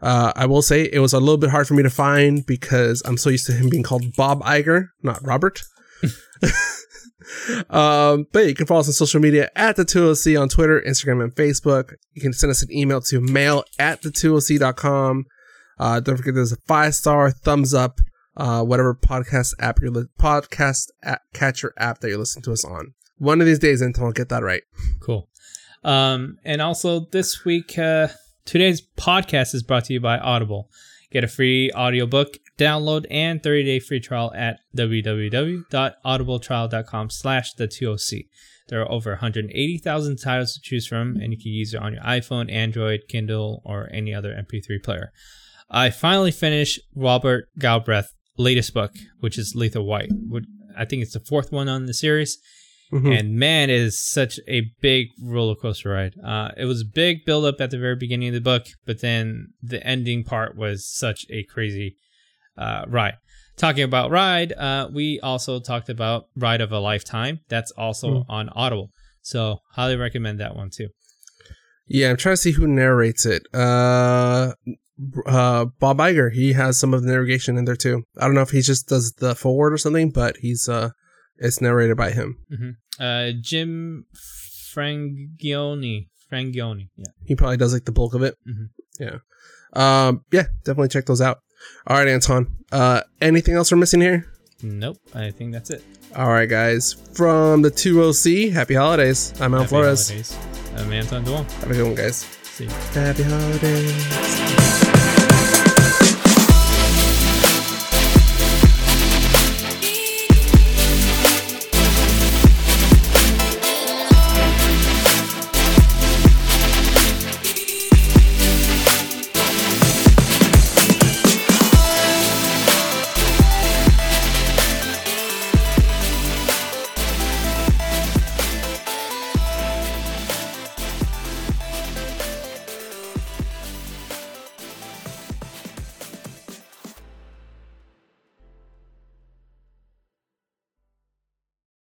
Uh, I will say it was a little bit hard for me to find because I'm so used to him being called Bob Iger, not Robert. (laughs) um, but you can follow us on social media at the 2OC on Twitter, Instagram, and Facebook. You can send us an email to mail at the 2OC.com. Uh, don't forget there's a five star thumbs up, uh, whatever podcast app you're li- podcast app, catcher app that you're listening to us on. One of these days, Anton will get that right. Cool. Um, and also this week, uh, today's podcast is brought to you by Audible. Get a free audiobook download and 30-day free trial at www.audibletrial.com slash the 2OC. There are over 180,000 titles to choose from, and you can use it on your iPhone, Android, Kindle, or any other MP3 player. I finally finished Robert Galbraith's latest book, which is Lethal White. I think it's the fourth one on the series Mhm. and man, it is such a big roller coaster ride. Uh, it was a big build up at the very beginning of the book, but then the ending part was such a crazy uh, ride. Talking about ride, uh, we also talked about Ride of a Lifetime. That's also Hmm. on Audible, so highly recommend that one too. Yeah, I'm trying to see who narrates it. Uh, uh, Bob Iger, he has some of the narration in there too. I don't know if he just does the forward or something, but he's uh, it's narrated by him. Uh, Jim Frangioni. Frangioni, yeah. He probably does like the bulk of it. Mhm. Yeah. Um, yeah, definitely check those out. All right, Anton. Uh, anything else we're missing here? Nope, I think that's it. All right, guys. From the 2OC, happy holidays. I'm Al Happy Flores. holidays. I'm Anton Duong. Have a good one, guys. See you. Happy holidays.